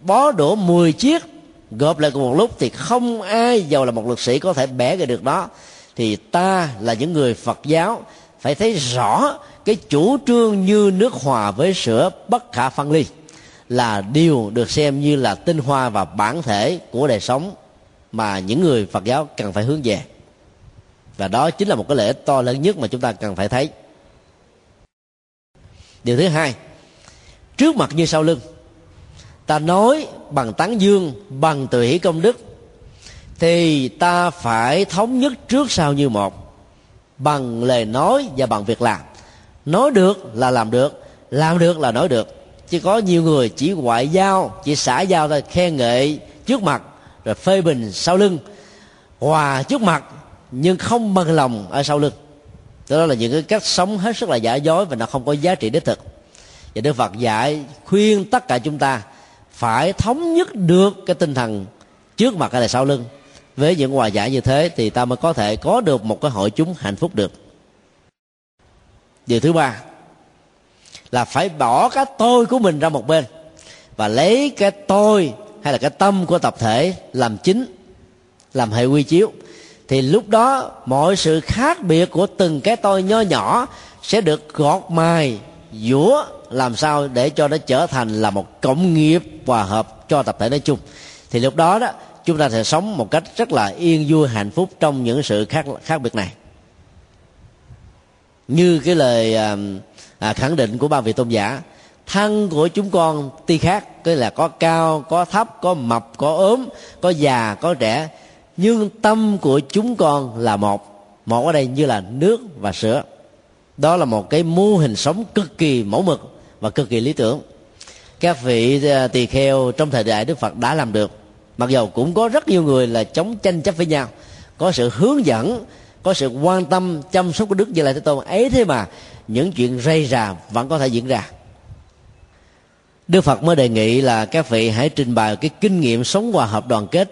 A: bó đũa 10 chiếc gộp lại cùng một lúc thì không ai giàu là một lực sĩ có thể bẻ gãy được đó thì ta là những người phật giáo phải thấy rõ cái chủ trương như nước hòa với sữa bất khả phân ly là điều được xem như là tinh hoa và bản thể của đời sống mà những người phật giáo cần phải hướng về. Và đó chính là một cái lễ to lớn nhất mà chúng ta cần phải thấy. Điều thứ hai, trước mặt như sau lưng, ta nói bằng tán dương, bằng từ hỷ công đức thì ta phải thống nhất trước sau như một. Bằng lời nói và bằng việc làm. Nói được là làm được làm được là nói được. Chứ có nhiều người chỉ ngoại giao, chỉ xã giao thôi, khen ngợi trước mặt, rồi phê bình sau lưng, hòa trước mặt, nhưng không bằng lòng ở sau lưng. Đó là những cái cách sống hết sức là giả dối và nó không có giá trị đích thực. Và đức phật dạy, khuyên tất cả chúng ta phải thống nhất được cái tinh thần trước mặt hay là sau lưng với những hòa giải như thế thì ta mới có thể có được một cái hội chúng hạnh phúc được. Điều thứ ba là phải bỏ cái tôi của mình ra một bên và lấy cái tôi hay là cái tâm của tập thể làm chính, làm hệ quy chiếu. Thì lúc đó mọi sự khác biệt của từng cái tôi nho nhỏ sẽ được gọt mài, dũa làm sao để cho nó trở thành là một cộng nghiệp hòa hợp cho tập thể nói chung. Thì lúc đó đó chúng ta sẽ sống một cách rất là yên vui hạnh phúc trong những sự khác khác biệt này. Như cái lời à, à, khẳng định của ba vị tôn giả thân của chúng con tuy khác tức là có cao có thấp có mập có ốm có già có trẻ nhưng tâm của chúng con là một. Một ở đây như là nước và sữa. Đó là một cái mô hình sống cực kỳ mẫu mực và cực kỳ lý tưởng. Các vị à, tỳ kheo trong thời đại đức phật đã làm được mặc dầu cũng có rất nhiều người là chống tranh chấp với nhau, có sự hướng dẫn, có sự quan tâm, chăm sóc của đức như là thế tôn. Ấy thế mà, những chuyện rây rà vẫn có thể diễn ra. Đức phật mới đề nghị là các vị hãy trình bày cái kinh nghiệm sống hòa hợp đoàn kết,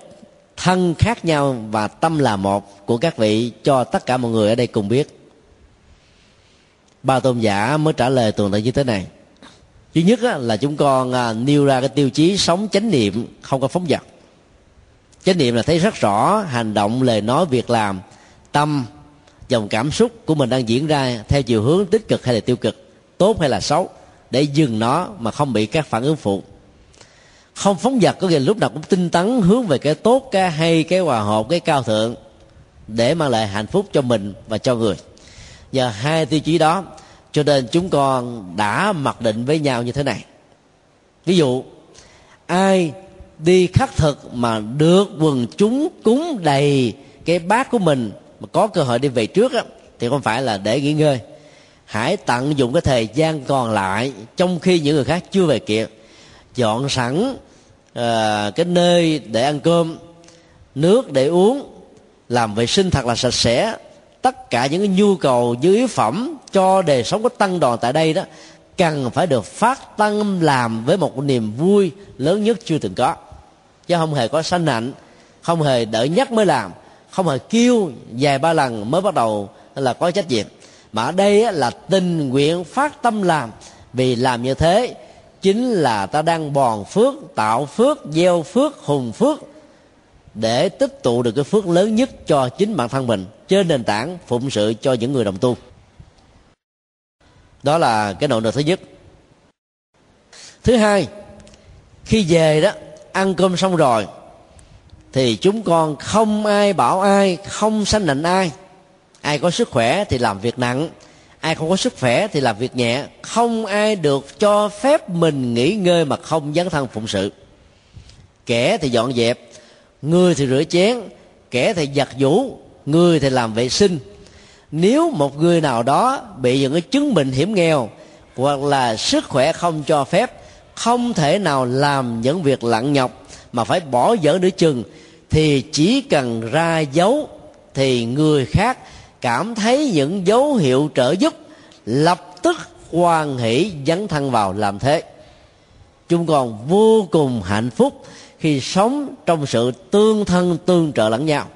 A: thân khác nhau và tâm là một của các vị cho tất cả mọi người ở đây cùng biết. Ba tôn giả mới trả lời tường tận như thế này. Thứ nhất là chúng con à, nêu ra cái tiêu chí sống chánh niệm không có phóng dật chánh niệm là thấy rất rõ hành động, lời nói, việc làm, tâm, dòng cảm xúc của mình đang diễn ra theo chiều hướng tích cực hay là tiêu cực, tốt hay là xấu, để dừng nó mà không bị các phản ứng phụ. Không phóng dật có nghĩa lúc nào cũng tinh tấn hướng về cái tốt, cái hay, cái hòa hợp, cái cao thượng, để mang lại hạnh phúc cho mình và cho người. Nhờ hai tiêu chí đó, cho nên chúng con đã mặc định với nhau như thế này. Ví dụ, ai đi khắc thực mà được quần chúng cúng đầy cái bát của mình. Mà có cơ hội đi về trước á, thì không phải là để nghỉ ngơi. Hãy tận dụng cái thời gian còn lại trong khi những người khác chưa về kịp. Dọn sẵn uh, cái nơi để ăn cơm nước để uống làm vệ sinh thật là sạch sẽ. Tất cả những cái nhu cầu dư yếu phẩm cho đời sống của tăng đoàn tại đây đó cần phải được phát tâm làm với một niềm vui lớn nhất chưa từng có chứ không hề có sanh hạnh, không hề đợi nhắc mới làm, không hề kêu vài ba lần mới bắt đầu là có trách nhiệm. Mà ở đây là tình nguyện phát tâm làm. Vì làm như thế, chính là ta đang bòn phước, tạo phước, gieo phước, hùng phước để tích tụ được cái phước lớn nhất cho chính bản thân mình trên nền tảng phụng sự cho những người đồng tu. Đó là cái nội lực thứ nhất. Thứ hai, khi về đó ăn cơm xong rồi, thì chúng con không ai bảo ai, không sanh nịnh ai. Ai có sức khỏe thì làm việc nặng, ai không có sức khỏe thì làm việc nhẹ. Không ai được cho phép mình nghỉ ngơi mà không dấn thân phụng sự. Kẻ thì dọn dẹp, người thì rửa chén, kẻ thì giặt giũ, người thì làm vệ sinh. Nếu một người nào đó bị những cái chứng bệnh hiểm nghèo hoặc là sức khỏe không cho phép không thể nào làm những việc lặng nhọc mà phải bỏ dở nửa chừng. Thì chỉ cần ra dấu thì người khác cảm thấy những dấu hiệu trợ giúp, lập tức hoan hỷ dấn thân vào làm thế. Chúng còn vô cùng hạnh phúc khi sống trong sự tương thân tương trợ lẫn nhau.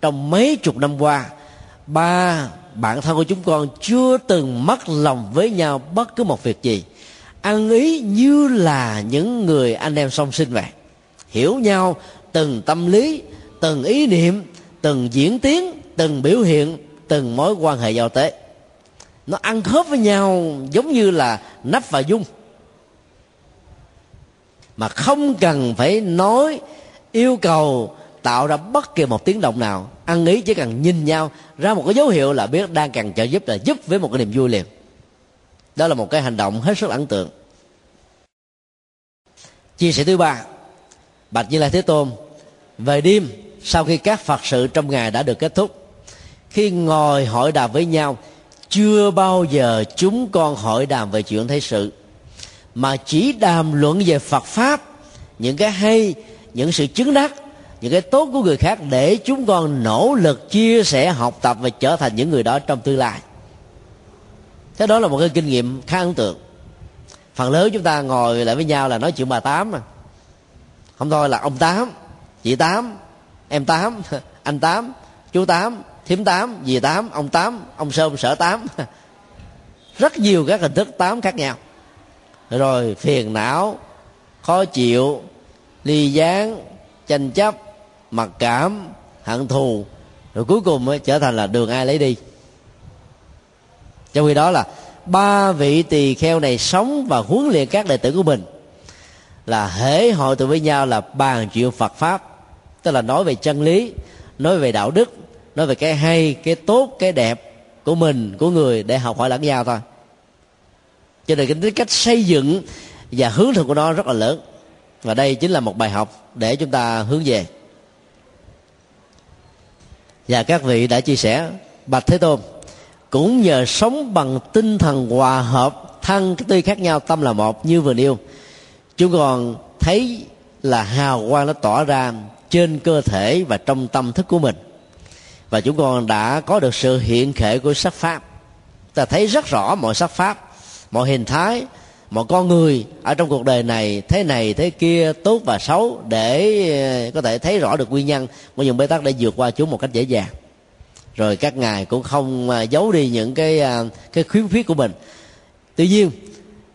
A: Trong mấy chục năm qua, ba bạn thân của chúng con chưa từng mất lòng với nhau bất cứ một việc gì ăn ý như là những người anh em song sinh vậy. Hiểu nhau, từng tâm lý, từng ý niệm, từng diễn tiến, từng biểu hiện, từng mối quan hệ giao tế. Nó ăn khớp với nhau giống như là nắp và dung mà không cần phải nói yêu cầu tạo ra bất kỳ một tiếng động nào. Ăn ý chỉ cần nhìn nhau, ra một cái dấu hiệu là biết đang cần trợ giúp, là giúp với một cái niềm vui liền đó là một cái hành động hết sức ấn tượng. Chia sẻ thứ ba, bạch như lai thế tôn, về đêm, sau khi các phật sự trong ngày đã được kết thúc, khi ngồi hội đàm với nhau, chưa bao giờ chúng con hội đàm về chuyện thế sự, mà chỉ đàm luận về phật pháp, những cái hay, những sự chứng đắc, những cái tốt của người khác để chúng con nỗ lực chia sẻ, học tập và trở thành những người đó trong tương lai thế đó là một cái kinh nghiệm khá ấn tượng. Phần lớn chúng ta ngồi lại với nhau là nói chuyện bà tám mà. Không thôi là ông tám chị tám em tám anh tám chú tám thím tám dì tám ông tám ông sơn, ông sở tám. Rất nhiều các hình thức tám khác nhau. Rồi phiền não khó chịu ly gián tranh chấp mặc cảm hận thù. Rồi cuối cùng mới trở thành là đường ai lấy đi trong khi đó là ba vị tỳ kheo này sống và huấn luyện các đệ tử của mình. Là hễ hội tụ với nhau là bàn chuyện Phật pháp. Tức là nói về chân lý, nói về đạo đức, nói về cái hay, cái tốt, cái đẹp của mình, của người để học hỏi lẫn nhau thôi. Cho nên cái tính cách xây dựng và hướng thực của nó rất là lớn. Và đây chính là một bài học để chúng ta hướng về. Và các vị đã chia sẻ, bạch thế tôn cũng nhờ sống bằng tinh thần hòa hợp, thân tuy khác nhau, tâm là một như vừa nêu. Chúng còn thấy là hào quang nó tỏa ra trên cơ thể và trong tâm thức của mình. Và chúng con đã có được sự hiện khệ của sắc pháp. Ta thấy rất rõ mọi sắc pháp, mọi hình thái, mọi con người ở trong cuộc đời này, thế này, thế kia, tốt và xấu, để ờ, có thể thấy rõ được nguyên nhân. Của những bế tắc để vượt qua chúng một cách dễ dàng rồi các ngài cũng không à, giấu đi những cái à, cái khuyến khuyết của mình. Tuy nhiên,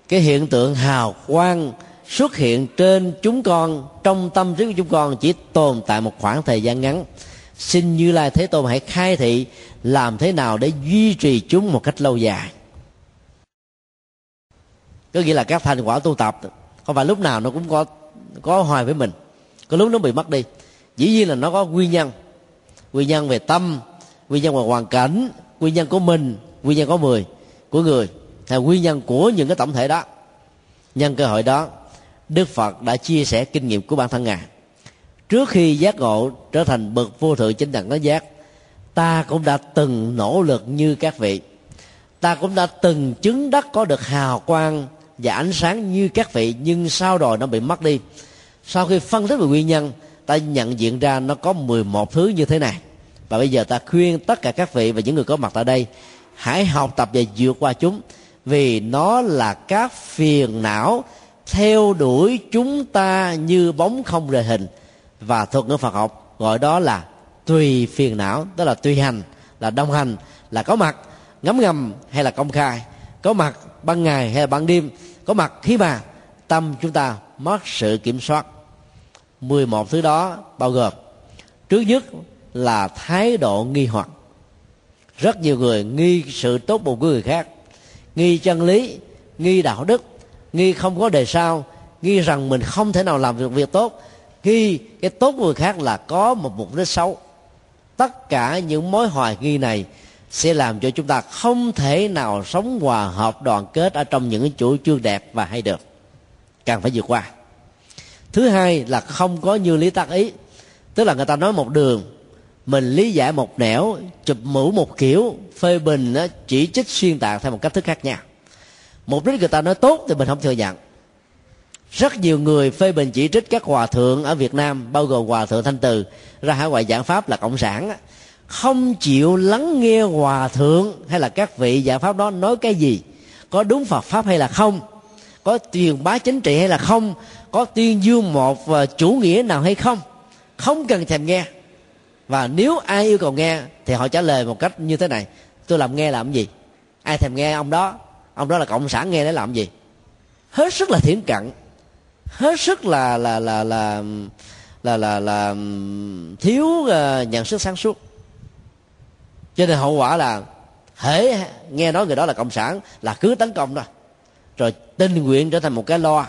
A: cái hiện tượng hào quang xuất hiện trên chúng con, trong tâm trí của chúng con chỉ tồn tại một khoảng thời gian ngắn. Xin như lai thế tôn hãy khai thị làm thế nào để duy trì chúng một cách lâu dài. Có nghĩa là các thành quả tu tập, không phải lúc nào nó cũng có có hoài với mình. Có lúc nó bị mất đi. Dĩ nhiên là nó có nguyên nhân. Nguyên nhân về tâm nguyên nhân về hoàn cảnh, nguyên nhân của mình, nguyên nhân có mười của người hay nguyên nhân của những cái tổng thể đó. Nhân cơ hội đó, đức phật đã chia sẻ kinh nghiệm của bản thân ngài. Trước khi giác ngộ trở thành bậc vô thượng chánh đẳng nói giác, ta cũng đã từng nỗ lực như các vị. Ta cũng đã từng chứng đắc có được hào quang và ánh sáng như các vị, nhưng sau rồi nó bị mất đi. Sau khi phân tích về nguyên nhân, ta nhận diện ra nó có 11 thứ như thế này và bây giờ ta khuyên tất cả các vị và những người có mặt tại đây, hãy học tập và vượt qua chúng, vì nó là các phiền não theo đuổi chúng ta như bóng không rời hình. Và thuật ngữ Phật học gọi đó là tùy phiền não tức là tùy hành, là đồng hành, là có mặt, ngấm ngầm hay là công khai, có mặt ban ngày hay là ban đêm, có mặt khi mà tâm chúng ta mất sự kiểm soát. 11 thứ đó bao gồm, trước nhất là thái độ nghi hoặc. Rất nhiều người nghi sự tốt bụng của người khác, nghi chân lý, nghi đạo đức, nghi không có đề sao, nghi rằng mình không thể nào làm được việc tốt, nghi cái tốt của người khác là có một mục đích xấu. Tất cả những mối hoài nghi này sẽ làm cho chúng ta không thể nào sống hòa hợp đoàn kết ở trong những chủ trương đẹp và hay được. Càng phải vượt qua. Thứ hai là không có như lý tác ý, tức là người ta nói một đường mình lý giải một nẻo, chụp mũ một kiểu, phê bình chỉ trích xuyên tạc theo một cách thức khác nhau mục đích người ta nói tốt thì mình không thừa nhận. Rất nhiều người phê bình chỉ trích các hòa thượng ở Việt Nam, bao gồm hòa thượng Thanh Từ, ra hải ngoại giảng pháp là cộng sản không chịu lắng nghe hòa thượng hay là các vị giảng pháp đó nói cái gì? Có đúng Phật pháp hay là không? Có truyền bá chính trị hay là không? Có tuyên dương một ờ, chủ nghĩa nào hay không? Không cần thèm nghe và nếu ai yêu cầu nghe thì họ trả lời một cách như thế này. Tôi làm nghe làm gì? Ai thèm nghe ông đó? Ông đó là cộng sản nghe để làm gì? Hết sức là thiển cận. Hết sức là là là là là là, là thiếu uh, nhận sức sáng suốt. Cho nên hậu quả là hễ nghe nói người đó là cộng sản là cứ tấn công thôi. Rồi tình nguyện trở thành một cái loa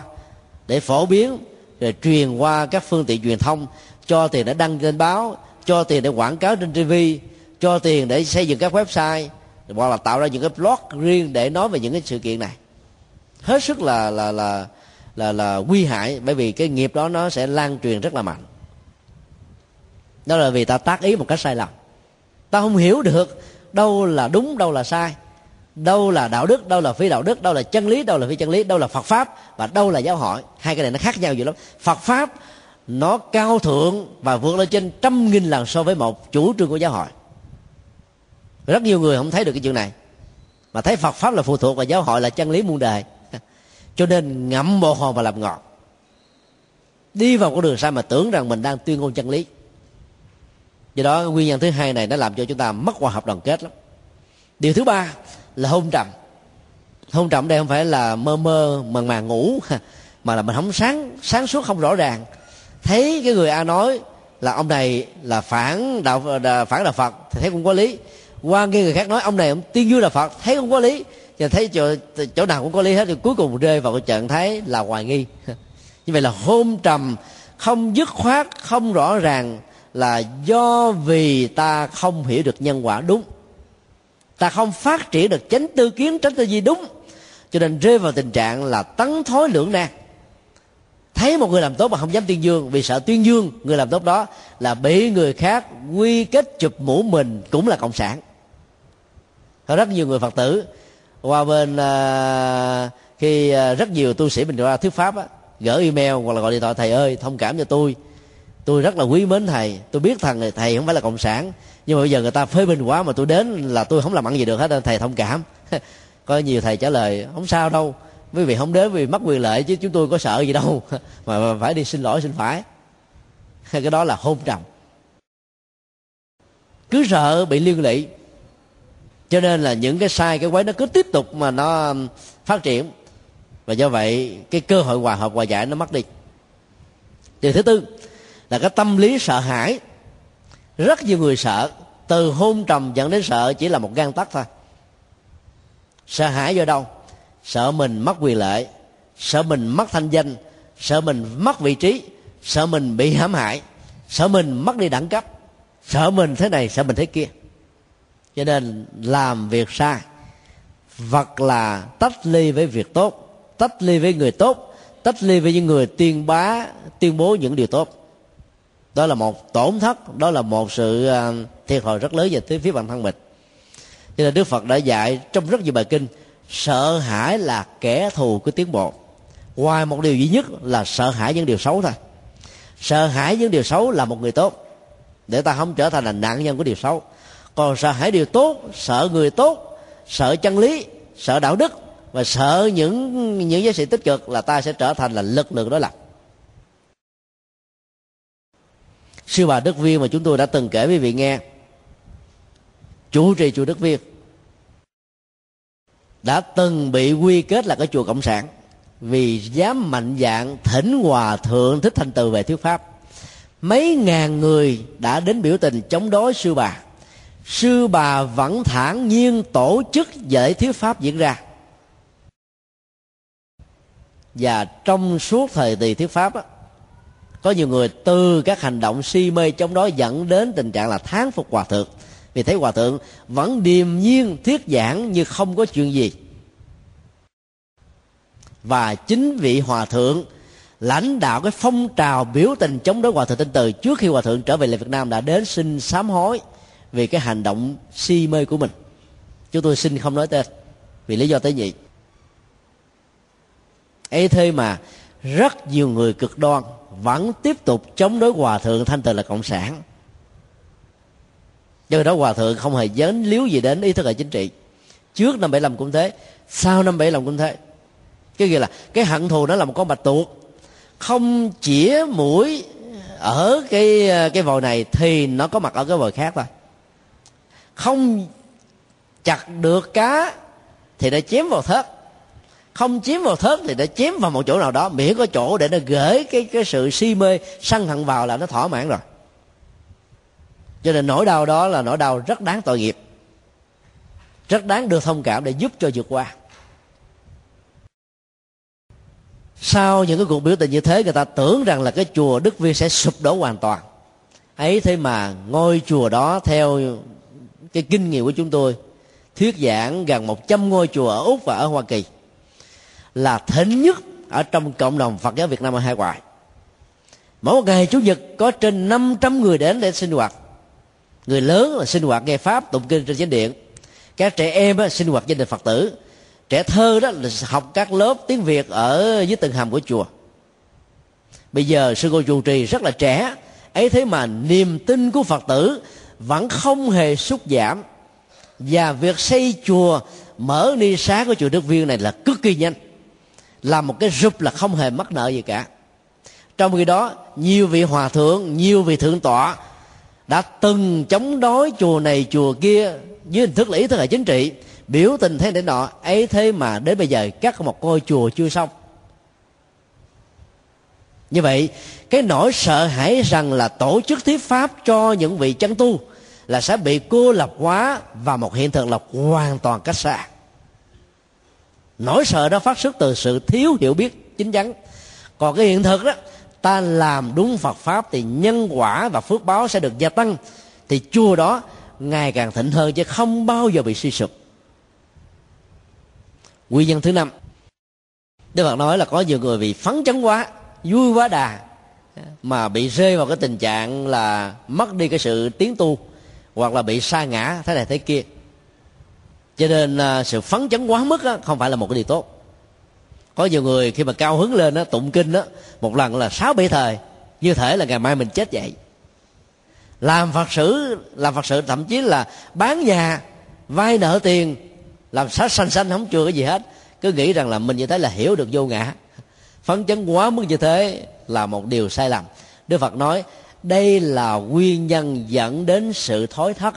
A: để phổ biến rồi truyền qua các phương tiện truyền thông cho tiền đã đăng trên báo cho tiền để quảng cáo trên tv cho tiền để xây dựng các website, hoặc là tạo ra những cái blog riêng để nói về những cái sự kiện này. Hết sức là là là là là nguy hại, bởi vì cái nghiệp đó nó sẽ lan truyền rất là mạnh. Đó là vì ta tác ý một cách sai lầm. Ta không hiểu được đâu là đúng, đâu là sai, đâu là đạo đức, đâu là phi đạo đức, đâu là chân lý, đâu là phi chân lý, đâu là phật pháp, và đâu là giáo hội. Hai cái này nó khác nhau dữ lắm. Phật pháp nó cao thượng và vượt lên trên trăm nghìn lần so với một chủ trương của giáo hội. Rất nhiều người không thấy được cái chuyện này. Mà thấy phật pháp là phụ thuộc và giáo hội là chân lý muôn đời. Cho nên ngậm bộ hòn và làm ngọt. Đi vào con đường sai mà tưởng rằng mình đang tuyên ngôn chân lý. Do đó, nguyên nhân thứ hai này nó làm cho chúng ta mất hòa hợp đoàn kết lắm. Điều thứ ba là hôn trầm. Hôn trầm đây không phải là mơ mơ, màng màng ngủ, mà là mình không sáng sáng suốt không rõ ràng thấy cái người a nói là ông này là phản đạo phản đạo phật thì thấy cũng có lý. Qua nghe người khác nói ông này ông tiên du là phật thấy cũng có lý. Và thấy chỗ, chỗ nào cũng có lý hết thì cuối cùng rơi vào cái trạng thái là hoài nghi. Như vậy là hôn trầm không dứt khoát không rõ ràng là do vì ta không hiểu được nhân quả đúng. Ta không phát triển được chánh tư kiến tránh tư duy đúng. Cho nên rơi vào tình trạng là tấn thối lưỡng nan thấy một người làm tốt mà không dám tuyên dương vì sợ tuyên dương người làm tốt đó là bị người khác quy kết chụp mũ mình cũng là cộng sản. Có rất nhiều người phật tử qua bên à, khi à, rất nhiều tu sĩ mình ra thuyết pháp á, gửi email hoặc là gọi điện thoại thầy ơi thông cảm cho tôi. Tôi rất là quý mến thầy. Tôi biết thằng này thầy không phải là cộng sản nhưng mà bây giờ người ta phê bình quá mà tôi đến là tôi không làm ăn gì được hết thầy thông cảm. Có nhiều thầy trả lời không sao đâu quý vị không đến vì mất quyền lợi chứ chúng tôi có sợ gì đâu. Mà phải đi xin lỗi, xin phải. Cái đó là hôn trầm. Cứ sợ bị liên lụy. Cho nên là những cái sai, cái quấy nó cứ tiếp tục mà nó um, phát triển. Và do vậy, cái cơ hội hòa hợp, hòa giải nó mất đi. Điều thứ tư là cái tâm lý sợ hãi. Rất nhiều người sợ. Từ hôn trầm dẫn đến sợ chỉ là một gan tắc thôi. Sợ hãi do đâu? Sợ mình mất quyền lợi, sợ mình mất thanh danh, sợ mình mất vị trí, sợ mình bị hãm hại, sợ mình mất đi đẳng cấp, sợ mình thế này, sợ mình thế kia. Cho nên làm việc sai, vật là tách ly với việc tốt, tách ly với người tốt, tách ly với những người tuyên bá, tuyên bố những điều tốt. Đó là một tổn thất, đó là một sự à, thiệt thòi rất lớn về phía bản thân mình. Cho nên đức phật đã dạy trong rất nhiều bài kinh sợ hãi là kẻ thù của tiến bộ ngoài một điều duy nhất là sợ hãi những điều xấu thôi. Sợ hãi những điều xấu là một người tốt. Để ta không trở thành là nạn nhân của điều xấu. Còn sợ hãi điều tốt, sợ người tốt, sợ chân lý, sợ đạo đức và sợ những những giá trị tích cực là ta sẽ trở thành là lực lượng đối lập. Sư bà đức viên mà chúng tôi đã từng kể với vị nghe. Chủ trì chùa đức viên đã từng bị quy kết là cái chùa cộng sản. Vì dám mạnh dạng, thỉnh hòa thượng thích thanh từ về thuyết pháp, mấy ngàn người đã đến biểu tình chống đối sư bà. Sư bà vẫn thản nhiên tổ chức giải thuyết pháp diễn ra. Và trong suốt thời kỳ thuyết pháp có nhiều người từ các hành động si mê chống đối dẫn đến tình trạng là thán phục hòa thượng vì thấy hòa thượng vẫn điềm nhiên thuyết giảng như không có chuyện gì. Và chính vị hòa thượng lãnh đạo cái phong trào biểu tình chống đối hòa thượng tinh từ trước khi hòa thượng trở về lại việt nam đã đến xin sám hối vì cái hành động si mê của mình. Chúng tôi xin không nói tên, vì lý do tế nhị. Ấy thế mà rất nhiều người cực đoan vẫn tiếp tục chống đối hòa thượng thanh từ là cộng sản do đó hòa thượng không hề dấn liếu gì đến ý thức hệ chính trị. Trước năm 75 cũng thế, sau năm 75 cũng thế. Cái gì là cái hận thù nó là một con bạch tuộc. Không chĩa mũi ở cái cái vòi này thì nó có mặt ở cái vòi khác thôi. Không chặt được cá thì nó chém vào thớt. Không chém vào thớt thì nó chém vào một chỗ nào đó. Miễn có chỗ để nó gửi cái cái sự si mê, sân hận vào là nó thỏa mãn rồi cho nên nỗi đau đó là nỗi đau rất đáng tội nghiệp, rất đáng được thông cảm để giúp cho vượt qua. Sau những cái cuộc biểu tình như thế, người ta tưởng rằng là cái chùa đức viên sẽ sụp đổ hoàn toàn. Ấy thế mà ngôi chùa đó, theo cái kinh nghiệm của chúng tôi, thuyết giảng gần 100 ngôi chùa ở úc và ở hoa kỳ, là thịnh nhất ở trong cộng đồng phật giáo việt nam ở hải ngoại mỗi một ngày chủ nhật có trên 500 người đến để sinh hoạt người lớn là sinh hoạt nghe pháp tụng kinh trên chánh điện. Các trẻ em á, sinh hoạt gia đình phật tử. Trẻ thơ đó là học các lớp tiếng việt ở dưới tầng hầm của chùa. Bây giờ sư cô chủ trì rất là trẻ ấy thế mà niềm tin của phật tử vẫn không hề sút giảm. Và việc xây chùa mở ni xá của chùa đức viên này là cực kỳ nhanh. Là một cái rụp là không hề mắc nợ gì cả. Trong khi đó nhiều vị hòa thượng nhiều vị thượng tọa đã từng chống đối chùa này, chùa kia dưới hình thức là ý thức hệ chính trị, biểu tình thế để nọ, ấy thế mà đến bây giờ cắt một ngôi chùa chưa xong. Như vậy, cái nỗi sợ hãi rằng là tổ chức thuyết pháp cho những vị chân tu là sẽ bị cô lập hóa và một hiện thực là hoàn toàn cách xa. Nỗi sợ đó phát xuất từ sự thiếu hiểu biết chính chắn còn cái hiện thực đó ta làm đúng phật pháp thì nhân quả và phước báo sẽ được gia tăng. Thì chùa đó ngày càng thịnh hơn chứ không bao giờ bị suy sụp. Nguyên nhân thứ năm đức phật nói là có nhiều người bị phấn chấn quá vui quá đà mà bị rơi vào cái tình trạng là mất đi cái sự tiến tu hoặc là bị sa ngã thế này thế kia. Cho nên à, sự phấn chấn quá mức á, không phải là một cái điều tốt có nhiều người khi mà cao hứng lên đó, tụng kinh đó một lần là sáu bảy thời như thể là ngày mai mình chết vậy. Làm phật sự làm phật sự thậm chí là bán nhà vay nợ tiền làm sát xanh xanh không chưa cái gì hết. Cứ nghĩ rằng là mình như thế là hiểu được vô ngã. Phấn chấn quá mức như thế là một điều sai lầm. Đức phật nói đây là nguyên nhân dẫn đến sự thối thất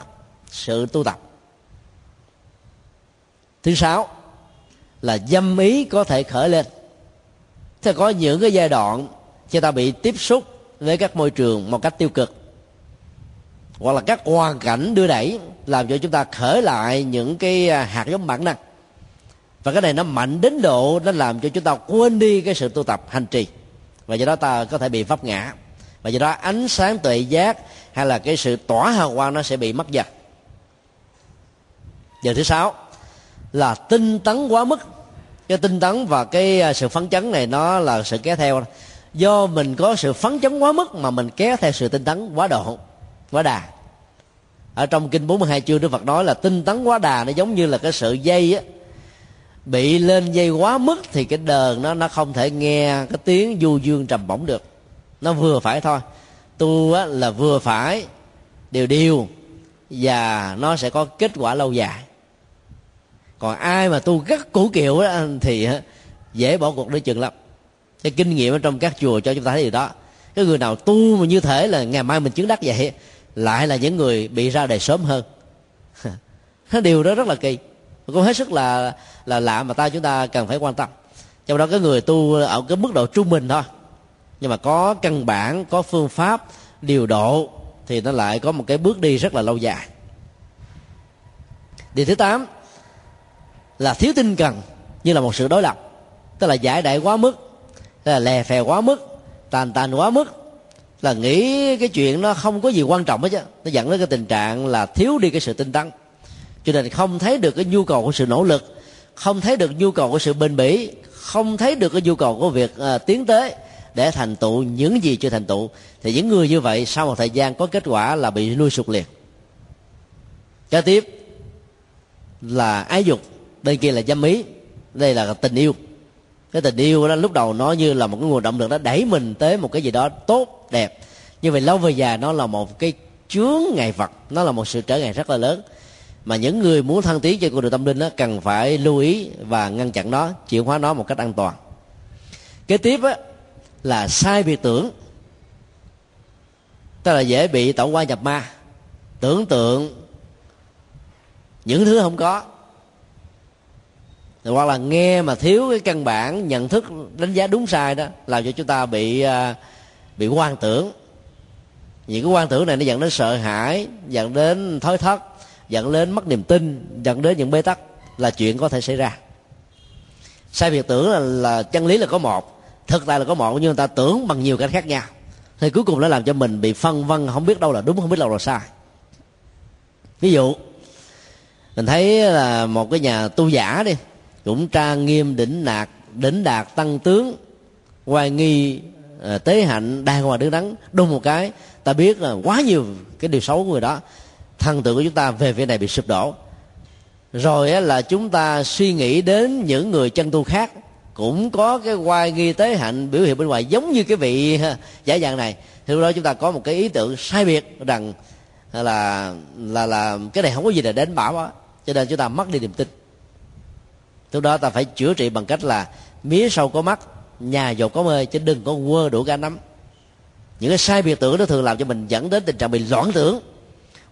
A: sự tu tập. Thứ sáu là dâm ý có thể khởi lên. Thì có những cái giai đoạn khi ta bị tiếp xúc với các môi trường một cách tiêu cực, hoặc là các hoàn cảnh đưa đẩy làm cho chúng ta khởi lại những cái à, hạt giống bản năng. Và cái này nó mạnh đến độ nó làm cho chúng ta quên đi cái sự tu tập hành trì. Và do đó ta có thể bị vấp ngã. Và do đó ánh sáng tuệ giác hay là cái sự tỏa hào quang nó sẽ bị mất dần. Giờ thứ sáu là tinh tấn quá mức cái tinh tấn và cái à, sự phấn chấn này nó là sự kéo theo. Do mình có sự phấn chấn quá mức mà mình kéo theo sự tinh tấn quá độ quá đà. Ở trong kinh 42 chương Đức Phật nói là tinh tấn quá đà nó giống như là cái sự dây á. Bị lên dây quá mức thì cái đờn nó nó không thể nghe cái tiếng du dương trầm bổng được. Nó vừa phải thôi. Tu á, là vừa phải đều đều và nó sẽ có kết quả lâu dài còn ai mà tu gắt củ kiệu đó, thì dễ bỏ cuộc đi chừng lắm. Cái kinh nghiệm ở trong các chùa cho chúng ta thấy điều đó. Cái người nào tu mà như thế là ngày mai mình chứng đắc vậy lại là những người bị ra đời sớm hơn. Điều đó rất là kỳ. Cũng hết sức là là lạ mà ta chúng ta cần phải quan tâm. Trong đó cái người tu ở cái mức độ trung bình thôi. Nhưng mà có căn bản có phương pháp điều độ thì nó lại có một cái bước đi rất là lâu dài. Điều thứ tám là thiếu tinh cần như là một sự đối lập. Tức là giải đại quá mức tức là lè phè quá mức tàn tàn quá mức. Là nghĩ cái chuyện nó không có gì quan trọng hết chứ. Nó dẫn đến cái tình trạng là thiếu đi cái sự tinh tấn. Cho nên không thấy được cái nhu cầu của sự nỗ lực không thấy được nhu cầu của sự bền bỉ không thấy được cái nhu cầu của việc uh, tiến tới để thành tựu những gì chưa thành tựu. Thì những người như vậy sau một thời gian có kết quả là bị nuôi sụt liền. Kế tiếp là ái dục bên kia là dâm ý. Đây là tình yêu. Cái tình yêu đó lúc đầu nó như là một cái nguồn động lực đó đẩy mình tới một cái gì đó tốt đẹp. Như vậy lâu về già nó là một cái chướng ngại vật. Nó là một sự trở ngại rất là lớn. Mà những người muốn thăng tiến cho con đường tâm linh đó cần phải lưu ý và ngăn chặn nó chuyển hóa nó một cách an toàn. Kế tiếp á, là sai biệt tưởng. Tức là dễ bị tạo qua nhập ma. Tưởng tượng những thứ không có hoặc là nghe mà thiếu cái căn bản nhận thức đánh giá đúng sai đó làm cho chúng ta bị à, bị quan tưởng. Những cái quan tưởng này nó dẫn đến sợ hãi dẫn đến thói thất dẫn đến mất niềm tin dẫn đến những bế tắc là chuyện có thể xảy ra. Sai việc tưởng là, là chân lý là có một thực tại là có một nhưng người ta tưởng bằng nhiều cách khác nhau. Thì cuối cùng nó làm cho mình bị phân vân không biết đâu là đúng không biết đâu là sai. Ví dụ mình thấy là một cái nhà tu giả đi cũng trang nghiêm đỉnh nạc đỉnh đạt tăng tướng hoài nghi à, tế hạnh đàng hoàng đứng đắn đúng một cái ta biết là quá nhiều cái điều xấu của người đó. Thần tượng của chúng ta về việc này bị sụp đổ. Rồi á, là chúng ta suy nghĩ đến những người chân tu khác cũng có cái hoài nghi tế hạnh biểu hiện bên ngoài giống như cái vị giả dạng này. Thì lúc đó chúng ta có một cái ý tưởng sai biệt rằng là là là cái này không có gì để đến bảo á cho nên chúng ta mất đi niềm tin lúc đó ta phải chữa trị bằng cách là mía sâu có mắt nhà dột có mê chứ đừng có quơ đủ cả nắm những cái sai biệt tưởng nó thường làm cho mình dẫn đến tình trạng bị loãng tưởng.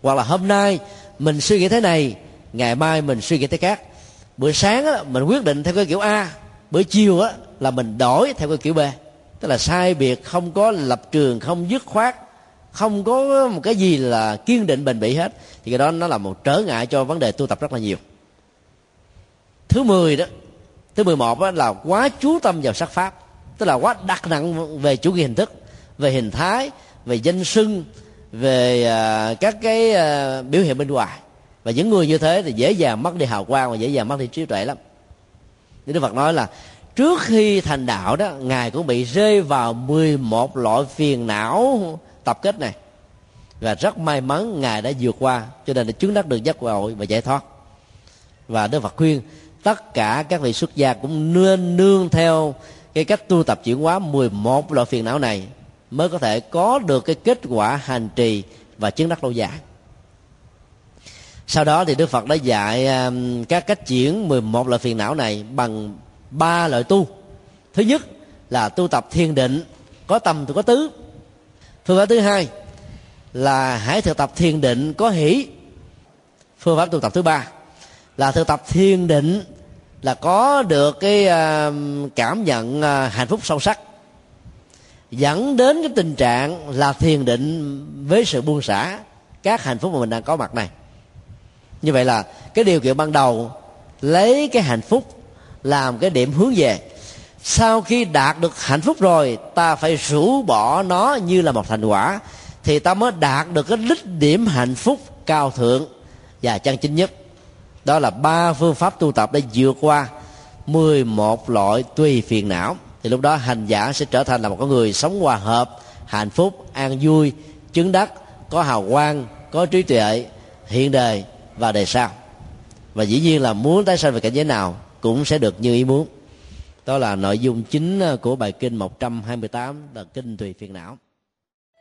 A: Hoặc là hôm nay mình suy nghĩ thế này ngày mai mình suy nghĩ thế khác. Bữa sáng á, mình quyết định theo cái kiểu a bữa chiều á, là mình đổi theo cái kiểu b. Tức là sai biệt không có lập trường không dứt khoát không có một cái gì là kiên định bền bỉ hết. Thì cái đó nó là một trở ngại cho vấn đề tu tập rất là nhiều thứ 10 đó thứ 11 đó là quá chú tâm vào sắc pháp. Tức là quá đặt nặng về chủ nghĩa hình thức về hình thái về danh sưng về uh, các cái uh, biểu hiện bên ngoài. Và những người như thế thì dễ dàng mất đi hào quang và dễ dàng mất đi trí tuệ lắm. Đức Phật nói là trước khi thành đạo đó ngài cũng bị rơi vào 11 loại phiền não tập kết này. Và rất may mắn ngài đã vượt qua cho nên đã chứng đắc được giác ngộ và giải thoát. Và Đức Phật khuyên tất cả các vị xuất gia cũng nên nương theo cái cách tu tập chuyển hóa 11 loại phiền não này mới có thể có được cái kết quả hành trì và chứng đắc lâu dài. Sau đó thì Đức Phật đã dạy um, các cách chuyển 11 loại phiền não này bằng ba loại tu. Thứ nhất là tu tập thiền định, có tâm thì có tứ. Phương pháp thứ hai là hãy thực tập thiền định có hỷ. Phương pháp tu tập thứ ba là thực tập thiền định là có được cái à, cảm nhận à, hạnh phúc sâu sắc. Dẫn đến cái tình trạng là thiền định với sự buông xả các hạnh phúc mà mình đang có mặt này. Như vậy là cái điều kiện ban đầu lấy cái hạnh phúc làm cái điểm hướng về. Sau khi đạt được hạnh phúc rồi, ta phải rũ bỏ nó như là một thành quả, thì ta mới đạt được cái đích điểm hạnh phúc cao thượng và chân chính nhất đó là ba phương pháp tu tập để vượt qua 11 loại tùy phiền não. Thì lúc đó hành giả sẽ trở thành là một con người sống hòa hợp, hạnh phúc, an vui, chứng đắc, có hào quang, có trí tuệ, hiện đời và đời sau. Và dĩ nhiên là muốn tái sanh về cảnh giới nào cũng sẽ được như ý muốn. Đó là nội dung chính ờ, của bài kinh 128 là kinh tùy phiền não.